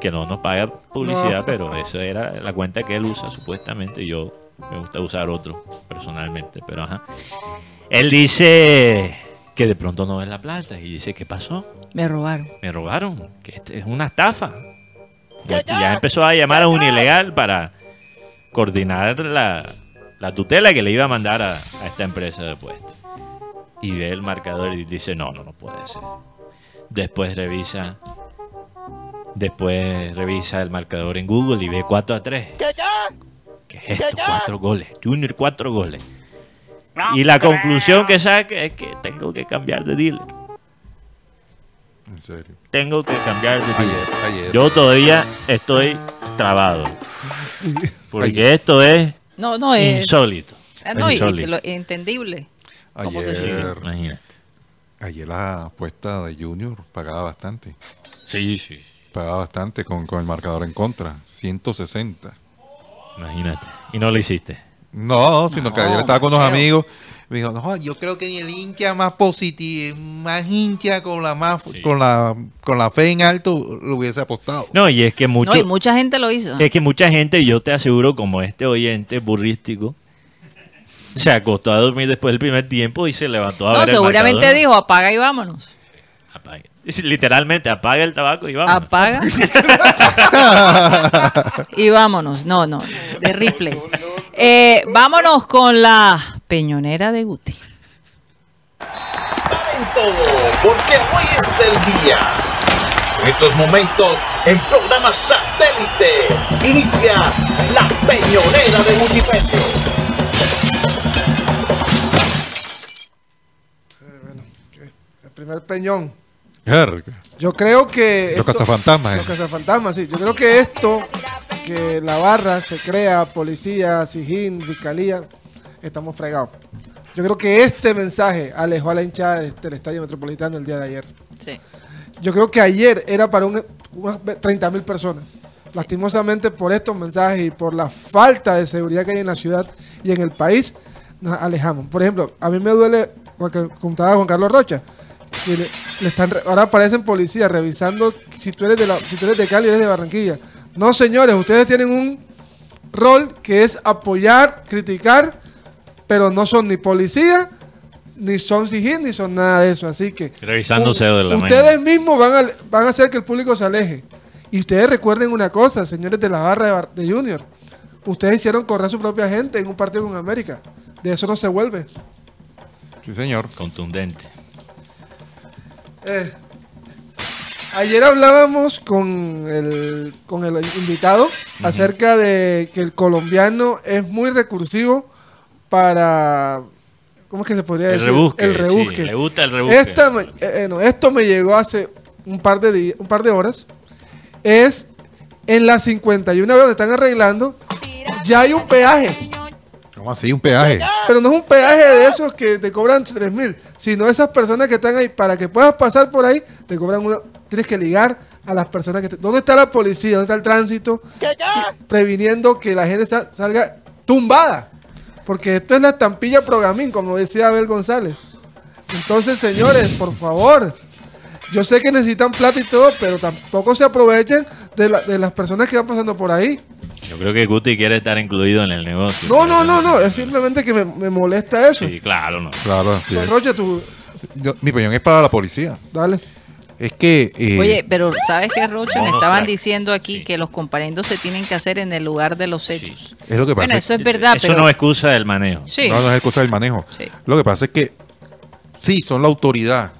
Que no nos paga publicidad, No. pero eso era la cuenta que él usa supuestamente. Yo me gusta usar otro personalmente, pero ajá. Él dice que de pronto no ve la plata y dice, ¿qué pasó? Me robaron. Me robaron, que este es una estafa. Y ya empezó a llamar a un ilegal para coordinar la, la tutela que le iba a mandar a, a esta empresa de apuestas. Y ve el marcador y dice, no, no, no puede ser. Después revisa, después revisa el marcador en Google y ve 4 a 3. ¿Qué es esto? Cuatro goles. Junior, cuatro goles. Y la conclusión que saca es que tengo que cambiar de dealer. En serio. Tengo que cambiar de dealer. Ayer, ayer. Yo todavía estoy trabado. Porque Ayer. esto es No, no es. insólito. Ah, no, y- y Insólito. lo- entendible. ¿Cómo se ayer? Imagínate. ayer la apuesta de Junior pagaba bastante. Sí, sí. Pagaba bastante con, con el marcador en contra. 160. Imagínate. Y no lo hiciste. No, sino que ayer estaba con unos amigos. Me dijo, no, yo creo que ni el hincha más positivo, más hincha con la más Sí. con la con la fe en alto lo hubiese apostado. No, y es que mucho, No, y mucha gente lo hizo. es que mucha gente, yo te aseguro, como este oyente burrístico, se acostó a dormir después del primer tiempo y se levantó a No, ver el seguramente dijo, apaga y vámonos. Apague. Es Literalmente, apaga el tabaco y vamos. Apaga. y vámonos. No, no, de replay. Eh, vámonos con la peñonera de Guti. en todo, porque hoy es el día. En estos momentos, en programa satélite, inicia la peñonera de Multipedio. El primer peñón. Yo creo que. Los cazafantasmas, Los eh. cazafantasmas, sí. Yo creo que esto, que la barra se crea, policía, Sijín, fiscalía, estamos fregados. Yo creo que este mensaje alejó a la hinchada del, del Estadio Metropolitano el día de ayer. Sí. Yo creo que ayer era para un- unas 30 mil personas. Lastimosamente por estos mensajes y por la falta de seguridad que hay en la ciudad y en el país, nos alejamos. Por ejemplo, a mí me duele, porque contaba Juan Carlos Rocha, que le, le están, re- ahora aparecen policías revisando si tú, eres de la, si tú eres de Cali o eres de Barranquilla. No, señores, ustedes tienen un rol que es apoyar, criticar, pero no son ni policía, ni son sigil, ni son nada de eso. Así que Revisando u- cédula, la Ustedes mañana. mismos van a, van a hacer que el público se aleje. Y ustedes recuerden una cosa, señores de la barra de, Bar- de Junior. Ustedes hicieron correr a su propia gente en un partido con América. De eso no se vuelve. Sí, señor. Contundente. Eh, ayer hablábamos con el, con el invitado acerca de que el colombiano es muy recursivo para... ¿Cómo es que se podría El decir? rebusque, El sí, rebusque. le gusta el rebusque. Esta eh, eh, no, esto me llegó hace un par de días, un par de horas. Es en la 51 donde están arreglando, ya hay un peaje. ¿Cómo así? Un peaje. Pero no es un peaje de esos que te cobran 3 mil, sino esas personas que están ahí, para que puedas pasar por ahí, te cobran una, tienes que ligar a las personas que te, ¿Dónde está la policía? ¿Dónde está el tránsito? Previniendo que la gente sa- salga tumbada. Porque esto es la estampilla programín, como decía Abel González. Entonces, señores, por favor. Yo sé que necesitan plata y todo, pero tampoco se aprovechen de, la- de las personas que van pasando por ahí. Yo creo que Guti quiere estar incluido en el negocio. No, no, no, no. Es simplemente que me, me molesta eso. Sí, claro, no. Claro, así es. Roche, tú, Yo- mi opinión es para la policía. dale. Es que. eh, Oye, pero ¿sabes qué, Rocha? Me estaban diciendo aquí Sí. que los comparendos se tienen que hacer en el lugar de los hechos. es lo que pasa. Bueno, eso es verdad, Eso pero... no es excusa del manejo. Sí. No, no es cosa del manejo. Sí. Lo que pasa es que sí, son la autoridad.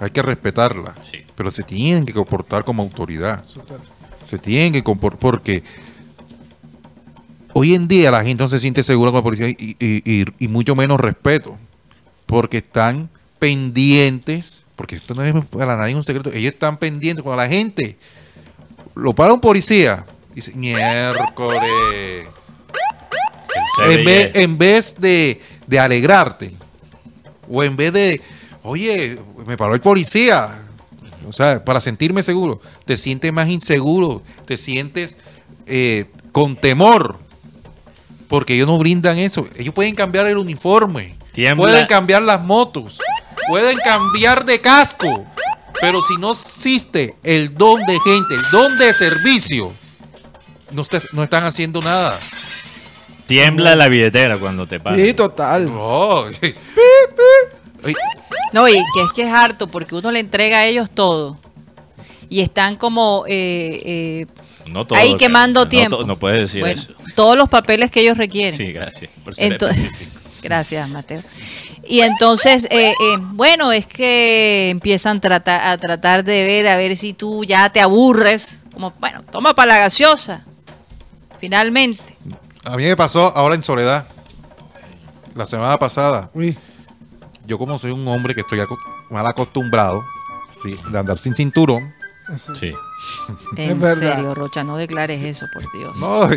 Hay que respetarla. Sí. Pero se tienen que comportar como autoridad. Se tienen que comportar porque hoy en día la gente no se siente segura con la policía y, y- y- y mucho menos respeto. Porque están pendientes, porque esto no es para nadie un secreto, ellos están pendientes. Cuando la gente lo para un policía, dice, miércoles vez, en vez de, de alegrarte, o en vez de, oye, me paró el policía, o sea, para sentirme seguro, te sientes más inseguro, te sientes eh, con temor, porque ellos no brindan eso. Ellos pueden cambiar el uniforme, Tiembla. pueden cambiar las motos, pueden cambiar de casco, pero si no existe el don de gente, el don de servicio, no, está- no están haciendo nada. Tiembla la billetera cuando te paran. Sí, total. No, y que es que es harto porque uno le entrega a ellos todo. Y están como eh, eh, No todo, ahí quemando. No tiempo. No, puedes decir Bueno, eso. Todos los papeles que ellos requieren. Sí, gracias. por ser Entonces, gracias, Mateo. Y entonces, eh, eh, bueno, es que empiezan trata- a tratar de ver a ver si tú ya te aburres. Como, bueno, toma para la gaseosa. Finalmente. A mí me pasó ahora en Soledad, la semana pasada. Uy, Yo como soy un hombre que estoy mal acostumbrado sí, de andar sin cinturón. Sí. En serio, Rocha, no declares eso, por Dios. No,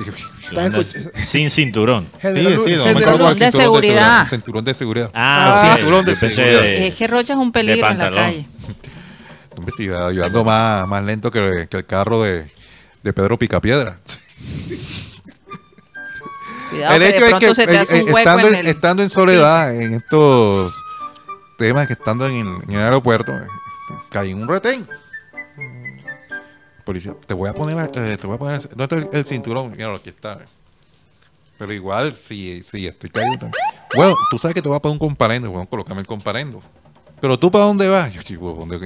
sí, sin cinturón. General- sí, no, cargo Cinturón de seguridad. Cinturón de seguridad. Ah, Ah, cinturón de seguridad. de- Es que Rocha es un peligro en la calle. Hombre, sí, yo ando más, más lento que, que el carro de, de Pedro Picapiedra. Cuidado el que hecho de es que se te eh, hace un eh, hueco estando, en el... estando en soledad en estos temas que estando en el, en el aeropuerto, eh, caí en un retén. Policía, te voy a poner, eh, te voy a poner, ¿dónde está el, el cinturón? Mira, aquí está. Pero igual, si, si estoy caído también. Bueno, tú sabes que te voy a poner un comparendo, bueno, colócame el comparendo. Pero tú, ¿para dónde vas? Yo.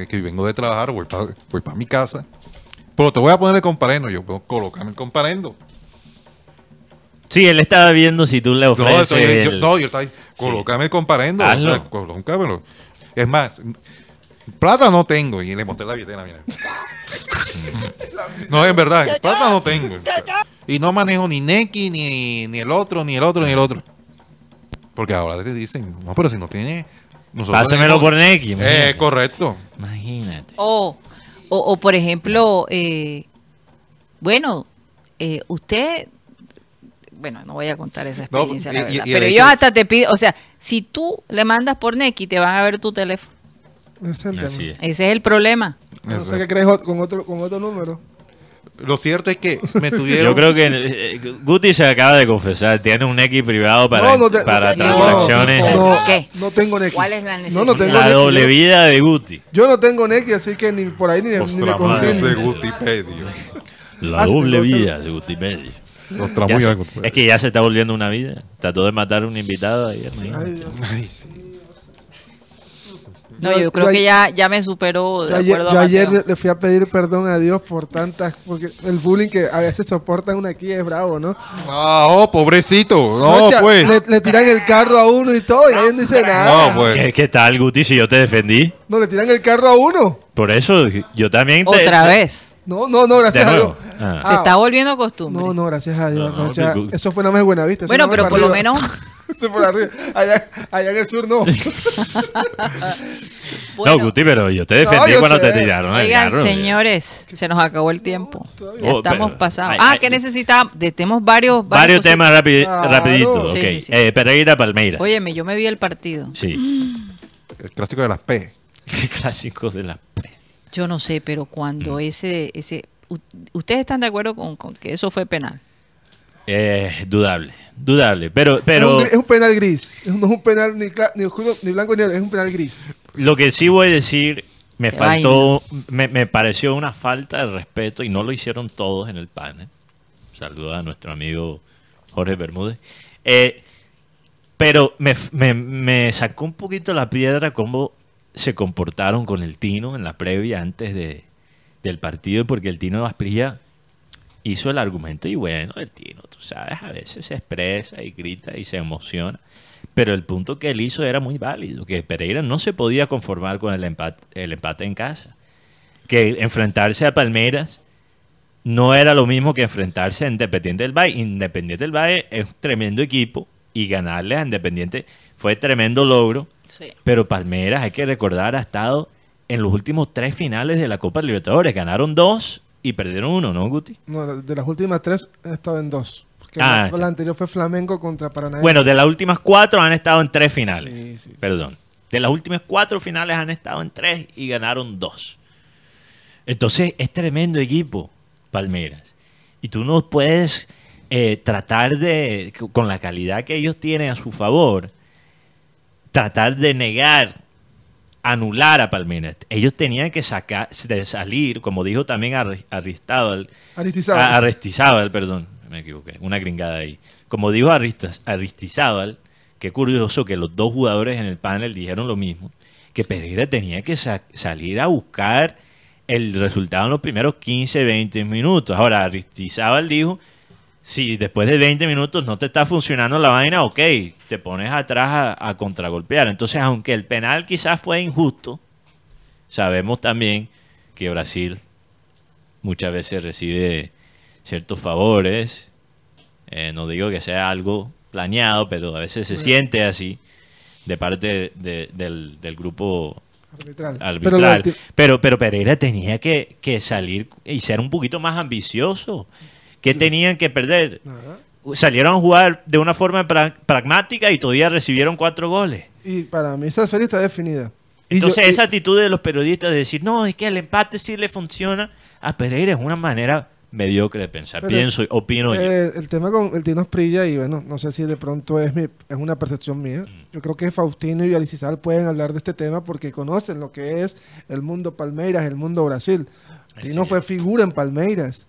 Que vengo de trabajar, voy para voy pa mi casa. Pero te voy a poner el comparendo. Yo, puedo colócame el comparendo. Sí, él estaba viendo si tú le No, ofreces. estoy- yo, el- no, yo estaba colócame el comparendo. O sea. Es más, plata no tengo. Y le mostré la billetera, mira. no, en verdad, plata no tengo. Y no manejo ni Neki, ni, ni el otro, ni el otro, ni el otro. Porque ahora te dicen, no, pero si no tiene. nosotros Pásemelo por Neki. Eh, correcto. Imagínate. O, o, o, por ejemplo, eh, bueno, eh, usted, bueno, no voy a contar esa experiencia, y- verdad, y pero hecho- ellos hasta te piden, o sea, si tú le mandas por Neki, te van a ver tu teléfono. Ese es el tema. Así es. Ese es el problema. No sé qué crees con otro, con otro número. Lo cierto es que me tuvieron. Yo creo que eh, Guti se acaba de confesar. Tiene un X privado para, No, no te- para no, transacciones. No, ¿Qué? no tengo Neki. ¿Cuál es la No, no tengo necesidad? la Neki. doble vida de Guti. Yo no tengo Neki, así que ni por ahí ni, ni me Ostras, confío. de Wikipedia. La Ah, doble vida de Wikipedia. Los Ya tramos se- es que ya se está volviendo una vida. Trató de matar a un invitado ayer. imagínate. Ay, Dios. Ay, sí. No, Yo- yo creo yo que ya, ya me superó de Yo acuerdo yo a ayer le- fui a pedir perdón a Dios por tantas, porque el bullying que a veces soportan uno aquí es bravo, ¿no? Ah, oh, pobrecito. No, pues. Le, le tiran el carro a uno y todo y nadie dice nada. No, pues. ¿Qué, qué tal, Guti, si yo te defendí? No, le tiran el carro a uno. Por eso yo también te... Otra vez. No, no, no, gracias a. Dios. Ah. Se está volviendo costumbre. No, no, gracias a Dios. No, no, Eso fue nada más de Buenavista. eso bueno, pero por lo menos... Eso por arriba. Allá, allá en el sur no. bueno, No, Guti, pero yo te defendí No, yo cuando sé. te tiraron el Oigan, carro. señores, se nos acabó el tiempo. Ya Oh, estamos pasados. ah, que necesitamos. de- Tenemos varios. Varios cositas. temas Claro. rapiditos. Sí, ok. sí, sí. Eh, Pereira Palmeiras. Óyeme, yo me vi el partido. Sí. El clásico de las P. Clásicos de la... Yo no sé, pero cuando Mm. ese. ese ¿Ustedes están de acuerdo con, con que eso fue penal? Eh, dudable, dudable. Pero, Es, pero un, es un penal gris. No es un penal ni, ni oscuro, ni blanco ni negro. Es un penal gris. lo que sí voy a decir, me Qué faltó, me, me pareció una falta de respeto y no lo hicieron todos en el panel. Saluda a nuestro amigo Jorge Bermúdez. Eh, pero me, me- me sacó un poquito la piedra cómo se comportaron con el Tino en la previa antes de, del partido, porque el Tino Asprilla hizo el argumento y bueno, el Tino, tú sabes, a veces se expresa y grita y se emociona. Pero el punto que él hizo era muy válido, que Pereira no se podía conformar con el empate, el empate en casa. Que enfrentarse a Palmeiras no era lo mismo que enfrentarse a Independiente del Valle. Independiente del Valle es un tremendo equipo y ganarle a Independiente fue tremendo logro. Sí. Pero Palmeiras, hay que recordar, ha estado en los últimos tres finales de la Copa Libertadores. Ganaron dos y perdieron uno, ¿no, Guti? No, de las últimas tres he estado en dos. Porque Ah, la, la anterior fue Flamengo contra Paranaense. Bueno, de las últimas cuatro han estado en tres finales. Sí, sí. Perdón. De las últimas cuatro finales han estado en tres y ganaron dos. Entonces es tremendo equipo, Palmeiras. Y tú no puedes eh, tratar de, con la calidad que ellos tienen a su favor, tratar de negar, anular a Palmeiras. Ellos tenían que sacar, de salir, como dijo también Aristizábal, Aristizábal. a- Aristizábal, perdón, me equivoqué, una gringada ahí. Como dijo Aristizábal, qué curioso que los dos jugadores en el panel dijeron lo mismo, que Pereira tenía que sa- salir a buscar el resultado en los primeros 15, 20 minutos. Ahora, Aristizábal dijo, si después de 20 minutos no te está funcionando la vaina, ok, te pones atrás a, a contragolpear. Entonces, aunque el penal quizás fue injusto, sabemos también que Brasil muchas veces recibe ciertos favores. Eh, no digo que sea algo planeado, pero a veces se siente así de parte de- del, del grupo arbitral. Pero arbitral. Pero, pero, Pereira tenía que, que salir y ser un poquito más ambicioso. ¿Qué tenían que perder? Salieron a jugar de una forma pra- pragmática y todavía recibieron cuatro goles. Y para mí esa serie está definida. Yo- Entonces y- esa actitud de los periodistas de decir, no, es que el empate sí le funciona a Pereira es una manera mediocre de pensar. Pero, Pienso, opino yo. Eh, el tema con el Tino Esprilla, y bueno, no sé si de pronto es, mi, es una percepción mía. Mm. Yo creo que Faustino y Alicizal pueden hablar de este tema porque conocen lo que es el mundo Palmeiras, el mundo Brasil. Tino fue figura en Palmeiras.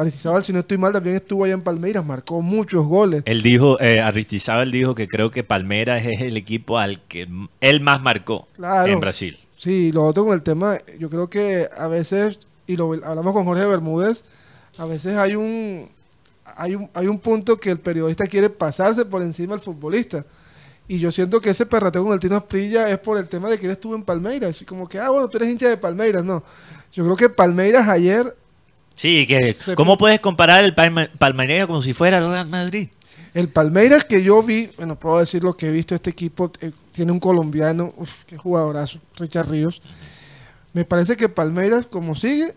Alicizal, si no estoy mal, también estuvo allá en Palmeiras, marcó muchos goles. Él dijo, eh, Aristizábal dijo que creo que Palmeiras es el equipo al que él más marcó Claro. en Brasil. Sí, lo otro con el tema, yo creo que a veces, y lo hablamos con Jorge Bermúdez, a veces hay un, hay un, hay un punto que el periodista quiere pasarse por encima del futbolista. Y yo siento que ese perrateo con el Tino Asprilla es por el tema de que él estuvo en Palmeiras. Y como que, ah, bueno, tú eres hincha de Palmeiras. No, yo creo que Palmeiras ayer, Sí, que Se- ¿cómo puedes comparar el Palma- Palmeiras como si fuera el Real Madrid? el Palmeiras que yo vi, bueno, puedo decir lo que he visto, este equipo eh, tiene un colombiano, uf, qué jugadorazo, Richard Ríos. Me parece que Palmeiras, como sigue,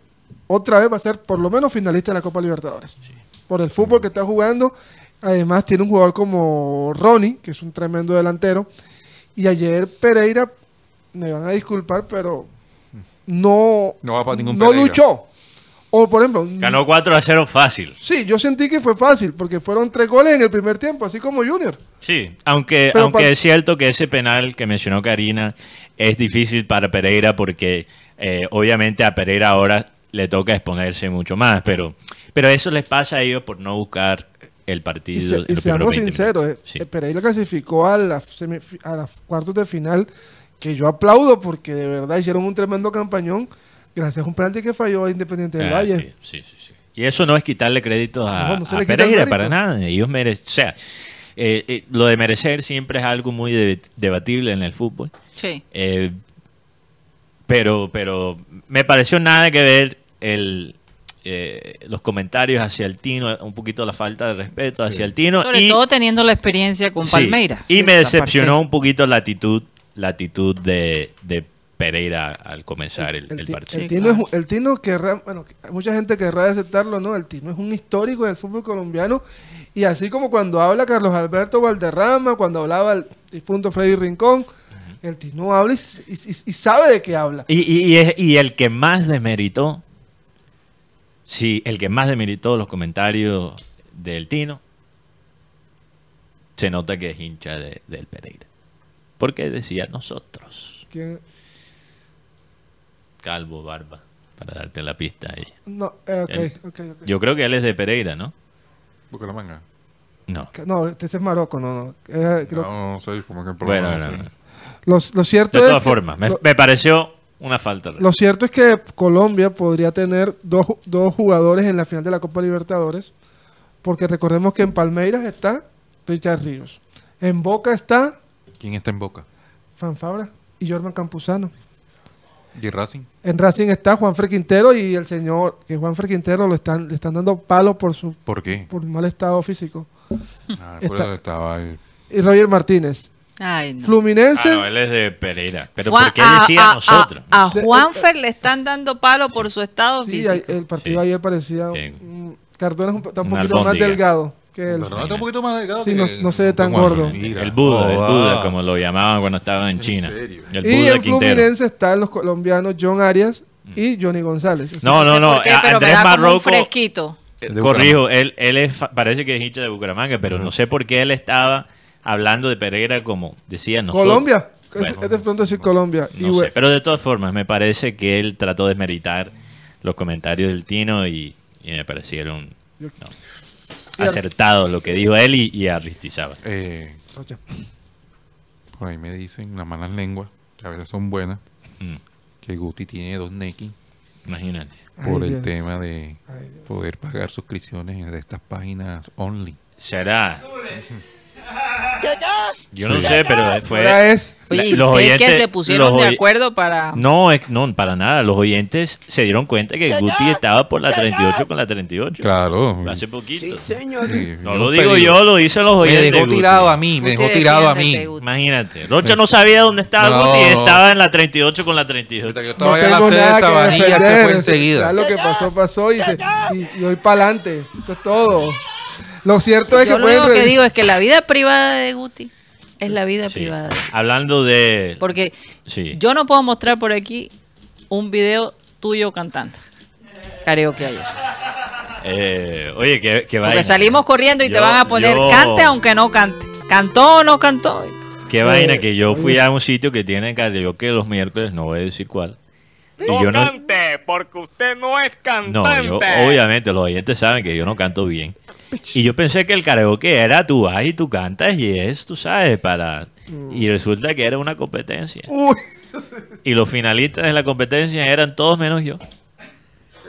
otra vez va a ser por lo menos finalista de la Copa Libertadores. Por el fútbol que está jugando. Además, tiene un jugador como Ronnie, que es un tremendo delantero. Y ayer Pereira, me van a disculpar, pero no, No va para ningún no luchó. O, por ejemplo, Ganó 4 a 0 fácil. Sí, yo sentí que fue fácil, porque fueron tres goles en el primer tiempo, así como Junior. Sí, aunque, Pero aunque es cierto que ese penal que mencionó Karina es difícil para Pereira porque eh, obviamente a Pereira ahora le toca exponerse mucho más, pero, pero eso les pasa a ellos por no buscar el Y, partido. se- en y los primeros seamos 20 sinceros, eh, Sí. eh, Pereira clasificó a la, semif- a la cuartos de final, que yo aplaudo porque de verdad hicieron un tremendo campañón, gracias a un penalti que falló a Independiente del Ah, Valle. sí, sí, sí, sí. Y eso no es quitarle crédito a, No, a Pereira para nada. Ellos merecen, o sea, eh, eh, lo de merecer siempre es algo muy de- debatible en el fútbol. Sí. Eh, pero, pero me pareció nada que ver el, eh, los comentarios hacia el Tino, un poquito la falta de respeto hacia el Tino. Sobre y, todo teniendo la experiencia con sí, Palmeiras. y me decepcionó parte. un poquito la actitud, la actitud de, de Pereira al comenzar el, el ti- partido. el Tino, claro. es el Tino querrá, bueno, mucha gente querrá aceptarlo, ¿no? El Tino es un histórico del fútbol colombiano y así como cuando habla Carlos Alberto Valderrama, cuando hablaba el difunto Freddy Rincón, el Tino habla y, y- y- y sabe de qué habla. Y, y- y es- y el que más demeritó, sí, el que más demeritó los comentarios del Tino se nota que es hincha de- del Pereira. Porque decía nosotros, ¿Quién? Calvo, barba, para darte la pista ahí. No, eh, ok, Él. ok, ok. Yo creo que él es de Pereira, ¿no? Bucaramanga. No. No, este es Marocco, no, no. Eh, creo- No, no sé, como que Bueno, no. Lo, lo cierto de es todas que- formas, me, lo- me pareció una falta. Lo cierto es que Colombia podría tener dos, dos jugadores en la final de la Copa Libertadores, porque recordemos que en Palmeiras está Richard Ríos, en Boca está ¿Quién está en Boca? Fanfabra y Jorman Campuzano, ¿Y Racing? en Racing está Juanfer Quintero y el señor, que Juanfer Quintero lo están, le están dando palos por su ¿Por qué? por mal estado físico. Ah, Está- estaba ahí. Y Roger Martínez. Ay, no. Fluminense, Ah, no, él es de Pereira. Pero Juan- ¿por qué a- decía a- a- nosotros? A, Juanfer le están dando palo por su estado sí, físico. el partido Sí. ayer parecía... Bien. Cardona es un, está un poquito más delgado que él. Pero no está un poquito más delgado Sí, que- no- no se ve tan gordo. mira. el Buda, el. Buda, como lo llamaban cuando estaba en China. serio? El Y Buda en Quintero. Fluminense están los colombianos John Arias y Johnny González. No, no, sé no. por qué, pero Andrés Marroco. fresquito. Corrijo, él, él es, parece que es hincha de Bucaramanga, pero no sé por qué él estaba hablando de Pereira como decía nosotros. Colombia. Es- Bueno, es de pronto decir Colombia. Y No sé, pero de todas formas, me parece que él trató de meritar los comentarios del Tino y, y me parecieron no, acertados lo que dijo él y, y Aristizábal. Eh, por ahí me dicen las malas lenguas, que a veces son buenas, Mm, que Guti tiene dos Neki imagínate. por Ay, el Dios. tema de Ay, poder pagar suscripciones de estas páginas only. Será. Yo no Sí. sé, pero fue. Es. Oye, ¿y los ustedes que oyentes- se pusieron los de acuerdo para... No, es, no, para nada. Los oyentes se dieron cuenta que Guti estaba por la 38 con la 38. Claro. Hace poquito. Sí, No un lo digo peligro. yo, lo dicen los Me oyentes. dejó Guti. tirado a mí, me Guti, dejó tirado a mí. Guti. Imagínate. Rocha no sabía dónde estaba No. Guti y estaba en la 38 con la 38. Ahorita que yo No estaba allá en la sede de nada que Sabanilla, se fue Ya enseguida. lo que pasó, pasó y, se, y, y hoy para adelante. Eso es todo. Lo cierto es Yo que lo pueden único que digo es que la vida privada de Guti es la vida Sí. privada. de. Hablando de. Porque Sí. yo no puedo mostrar por aquí un video tuyo cantando. Karaoke ayer. Eh, oye, que, que Porque vaina. salimos corriendo y te Yo- van a poner yo- cante aunque no cante. ¿Cantó o no cantó? Qué vaina que yo fui a un sitio que tiene karaoke los miércoles, no voy a decir cuál. Y yo no, porque usted no es no, yo, obviamente los oyentes saben que yo no canto bien. Y yo pensé que el karaoke era tú vas y tú cantas y es, tú sabes, para... Y resulta que era una competencia. Uy, Y los finalistas de la competencia eran todos menos yo.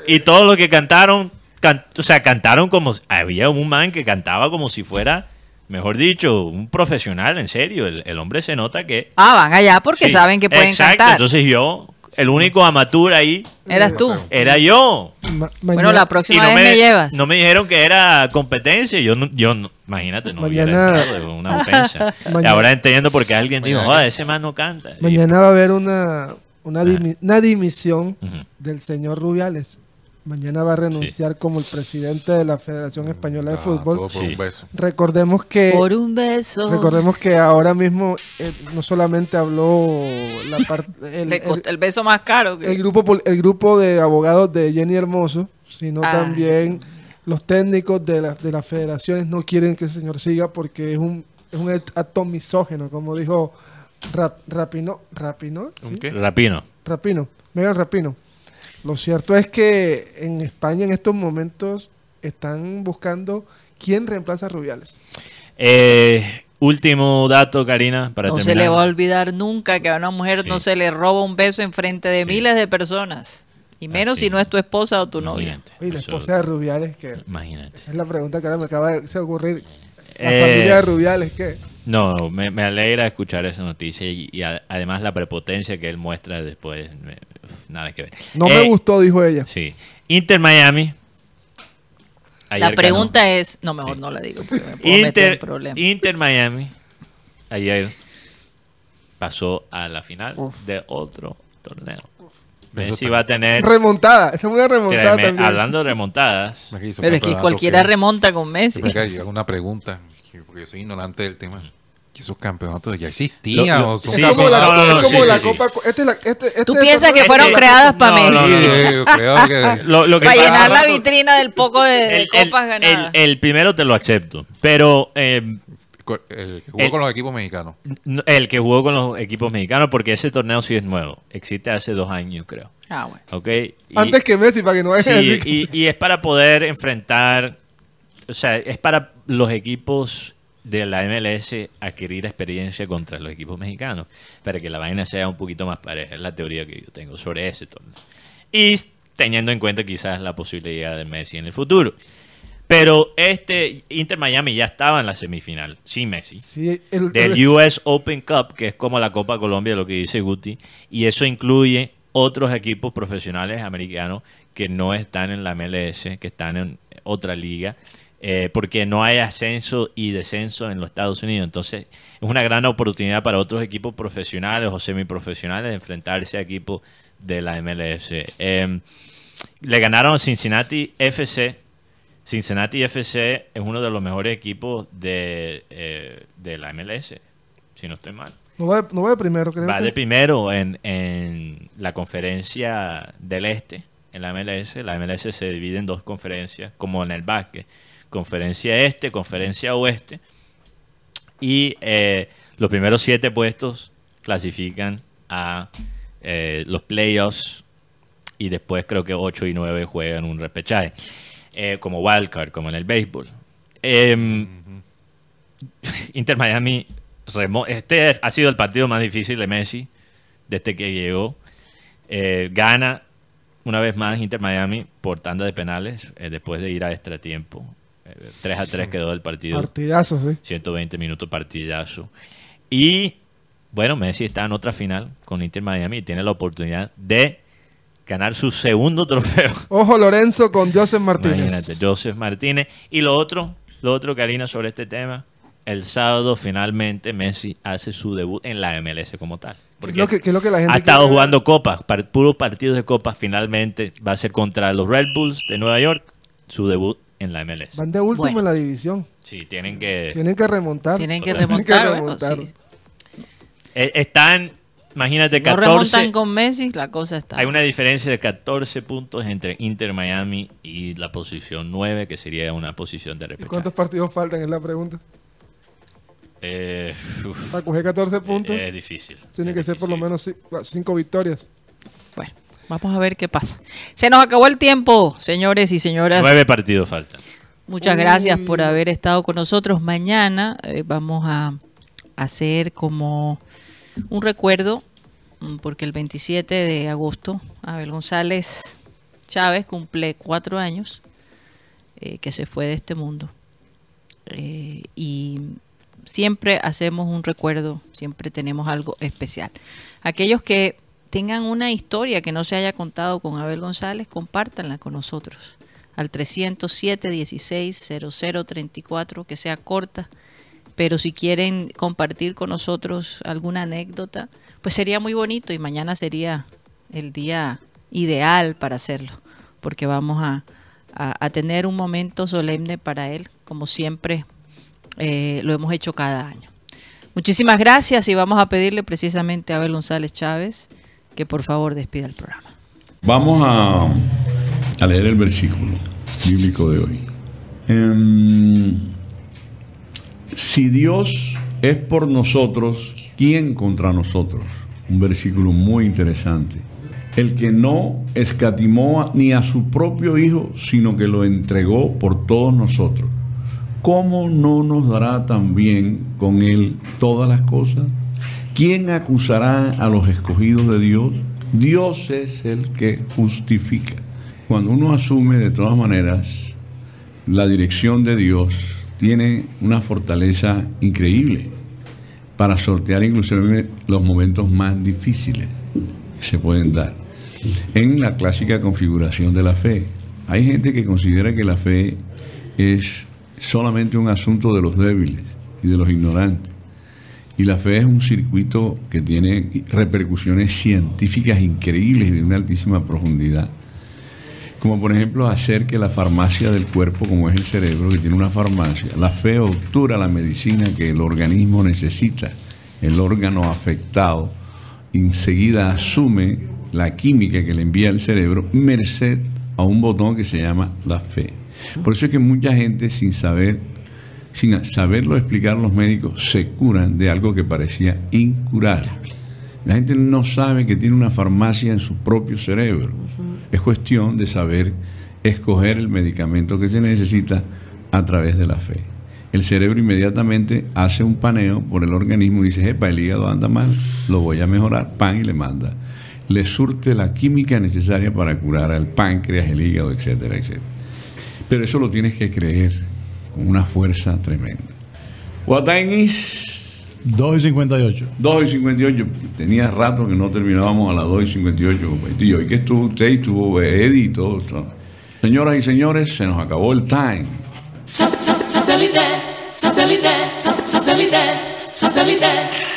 Y todos los que cantaron, can- o sea, cantaron como... Había un man que cantaba como si fuera, mejor dicho, un profesional, en serio. El, el hombre se nota que... Ah, van allá porque Sí, saben que pueden exacto. cantar. Entonces yo, el único amateur ahí, Eras tú. era yo. ma- Bueno, la próxima Y vez me, llevas. No me dijeron que era competencia. Yo, no, yo no- imagínate, no hubiera Mañana- entrado, una ofensa. Y Mañana- ahora entiendo por qué alguien dijo, Mañana- "Ah, ese man no canta. Y- Mañana va a haber una, una, dimi- una dimisión del señor Rubiales. Mañana va a renunciar como el presidente de la Federación Española de Ah, Fútbol. todo por Sí. un beso. Recordemos que Por un beso. recordemos que ahora mismo eh, no solamente habló la parte el, Le el- costó el beso más caro. que- el grupo el grupo de abogados de Jenny Hermoso, sino Ah. también los técnicos de, la- de las federaciones no quieren que el señor siga porque es un es un acto misógeno, como dijo Rap- Rapino, Rapino, ¿sí? ¿Un qué? Rapino. Rapino, Megan Rapino. Lo cierto es que en España en estos momentos están buscando quién reemplaza a Rubiales. Eh, último dato, Karina, para no se le va a olvidar nunca que a una mujer Sí. no se le roba un beso en frente de Sí. miles de personas. Y menos Así. si no es tu esposa o tu novia. Imagínate, Oye, la esposa de Rubiales, que Imagínate. esa es la pregunta que ahora me acaba de se ocurrir. La Eh, familia de Rubiales, ¿qué? No, me, me alegra escuchar esa noticia y, y a- además la prepotencia que él muestra después. me- nada que ver. No Eh, me gustó, dijo ella. Sí. Inter Miami. La pregunta es, no, mejor Sí. no la digo porque me puedo meter Inter, en problemas. Inter Miami ayer pasó a la final Uf. de otro torneo. Messi va a tener Remontada, esa es una remontada también. hablando de remontadas. Pero es que cualquiera que- remonta con Messi. Una pregunta, que- porque yo soy ignorante del tema. Que esos campeonatos ya existían. Lo- lo- o son sí, es como la, no, no, no, es como sí, la sí, Copa. Este este, este Tú piensas que fueron este- creadas para Messi. que Para llenar la vitrina del poco de, de el, el- copas ganadas. el- el primero te lo acepto, pero eh, el que jugó El- con los equipos mexicanos. No, El que jugó con los equipos mexicanos, porque ese torneo sí es nuevo. Existe hace dos años, creo. Ah, bueno. ¿Ok? Y- Antes que Messi, para que no a Sí, y es para poder enfrentar, o sea, es para los equipos de la MLS adquirir experiencia contra los equipos mexicanos, para que la vaina sea un poquito más pareja. Es la teoría que yo tengo sobre ese torneo. Y teniendo en cuenta quizás la posibilidad de Messi en el futuro. Pero este Inter Miami ya estaba en la semifinal, sin Messi Sí, el- del el- US Open Cup, que es como la Copa Colombia, lo que dice Guti, y eso incluye otros equipos profesionales americanos que no están en la MLS, que están en otra liga, eh, porque no hay ascenso y descenso en los Estados Unidos. Entonces, es una gran oportunidad para otros equipos profesionales o semiprofesionales de enfrentarse a equipos de la MLS. Eh, le ganaron a Cincinnati FC. Cincinnati FC es uno de los mejores equipos de, eh, de la MLS, si no estoy mal. no, va de, no va de primero, creo. Va que- de primero en, en la conferencia del Este, en la MLS. La MLS se divide en dos conferencias, como en el básquet. Conferencia Este, Conferencia Oeste. Y eh, los primeros siete puestos clasifican a eh, los playoffs y después creo que 8 y 9 juegan un repechaje, eh, como wildcard, como en el béisbol. Em, Inter Miami, este ha sido el partido más difícil de Messi desde que llegó. Eh, gana una vez más Inter Miami por tanda de penales después de ir a extratiempo. Eh, 3 a 3 quedó el partido. Partidazos, ¿eh? 120 minutos partidazo. Y bueno, Messi está en otra final con Inter Miami y tiene la oportunidad de ganar su segundo trofeo. Ojo, Lorenzo con Joseph Martínez. Imagínate, Joseph Martínez. Y lo otro, lo otro, Karina, sobre este tema, el sábado finalmente Messi hace su debut en la MLS como tal. Porque lo que- que es lo que la gente ha estado quiere jugando copas, par- puros partidos de copas, finalmente va a ser contra los Red Bulls de Nueva York, su debut en la MLS. Van de último Bueno. en la división. Sí, tienen que... Tienen que remontar. Tienen que Tienen que remontar. bueno, remontar. sí. Eh, están, imagínate, Si no 14... remontan con Messi, la cosa está. Hay una diferencia de 14 puntos entre Inter Miami y la posición 9, que sería una posición de ¿Y repechaje. cuántos partidos faltan? Es la pregunta. Eh, Para coger 14 puntos, es difícil. tiene es que ser por lo menos 5 victorias. Vamos a ver qué pasa. Se nos acabó el tiempo, señores y señoras. Nueve partidos faltan. Muchas gracias por haber estado con nosotros. Mañana eh, vamos a hacer como un recuerdo, mm, porque el 27 de agosto Abel González Chávez cumple cuatro años eh, que se fue de este mundo. Eh, y siempre hacemos un recuerdo, siempre tenemos algo especial. Aquellos que tengan una historia que no se haya contado con Abel González, compártanla con nosotros al 307 16 0034, que sea corta, pero si quieren compartir con nosotros alguna anécdota, pues sería muy bonito y mañana sería el día ideal para hacerlo, porque vamos a, a- a tener un momento solemne para él, como siempre eh, lo hemos hecho cada año. Muchísimas gracias y vamos a pedirle precisamente a Abel González Chávez que por favor despida el programa. Vamos a, leer el versículo bíblico de hoy. Em, si Dios es por nosotros, ¿quién contra nosotros? Un versículo muy interesante. El que no escatimó ni a su propio Hijo, sino que lo entregó por todos nosotros. ¿Cómo no nos dará también con Él todas las cosas? ¿Quién acusará a los escogidos de Dios? Dios es el que justifica. Cuando uno asume de todas maneras la dirección de Dios, tiene una fortaleza increíble para sortear inclusive los momentos más difíciles que se pueden dar. En la clásica configuración de la fe, hay gente que considera que la fe es solamente un asunto de los débiles y de los ignorantes. Y la fe es un circuito que tiene repercusiones científicas increíbles y de una altísima profundidad. Como por ejemplo hacer que la farmacia del cuerpo, como es el cerebro, que tiene una farmacia, la fe obtura la medicina que el organismo necesita. El órgano afectado enseguida asume la química que le envía el cerebro, merced a un botón que se llama la fe. Por eso es que mucha gente sin saber sin saberlo explicar los médicos, se curan de algo que parecía incurable. La gente no sabe que tiene una farmacia en su propio cerebro. Es cuestión de saber escoger el medicamento que se necesita a través de la fe. El cerebro inmediatamente hace un paneo por el organismo y dice, epa, el hígado anda mal, lo voy a mejorar, pan y le manda. Le surte la química necesaria para curar al páncreas, el hígado, etcétera, etcétera. Pero eso lo tienes que creer con una fuerza tremenda. What time is 2 y 58. 2 y 58. Tenía rato que no terminábamos a las 2 y 58, compañero. Y que estuvo usted y estuvo Eddie y todo. todo. Señoras y señores, se nos acabó el time. Satellite, satellite, satellite, satellite.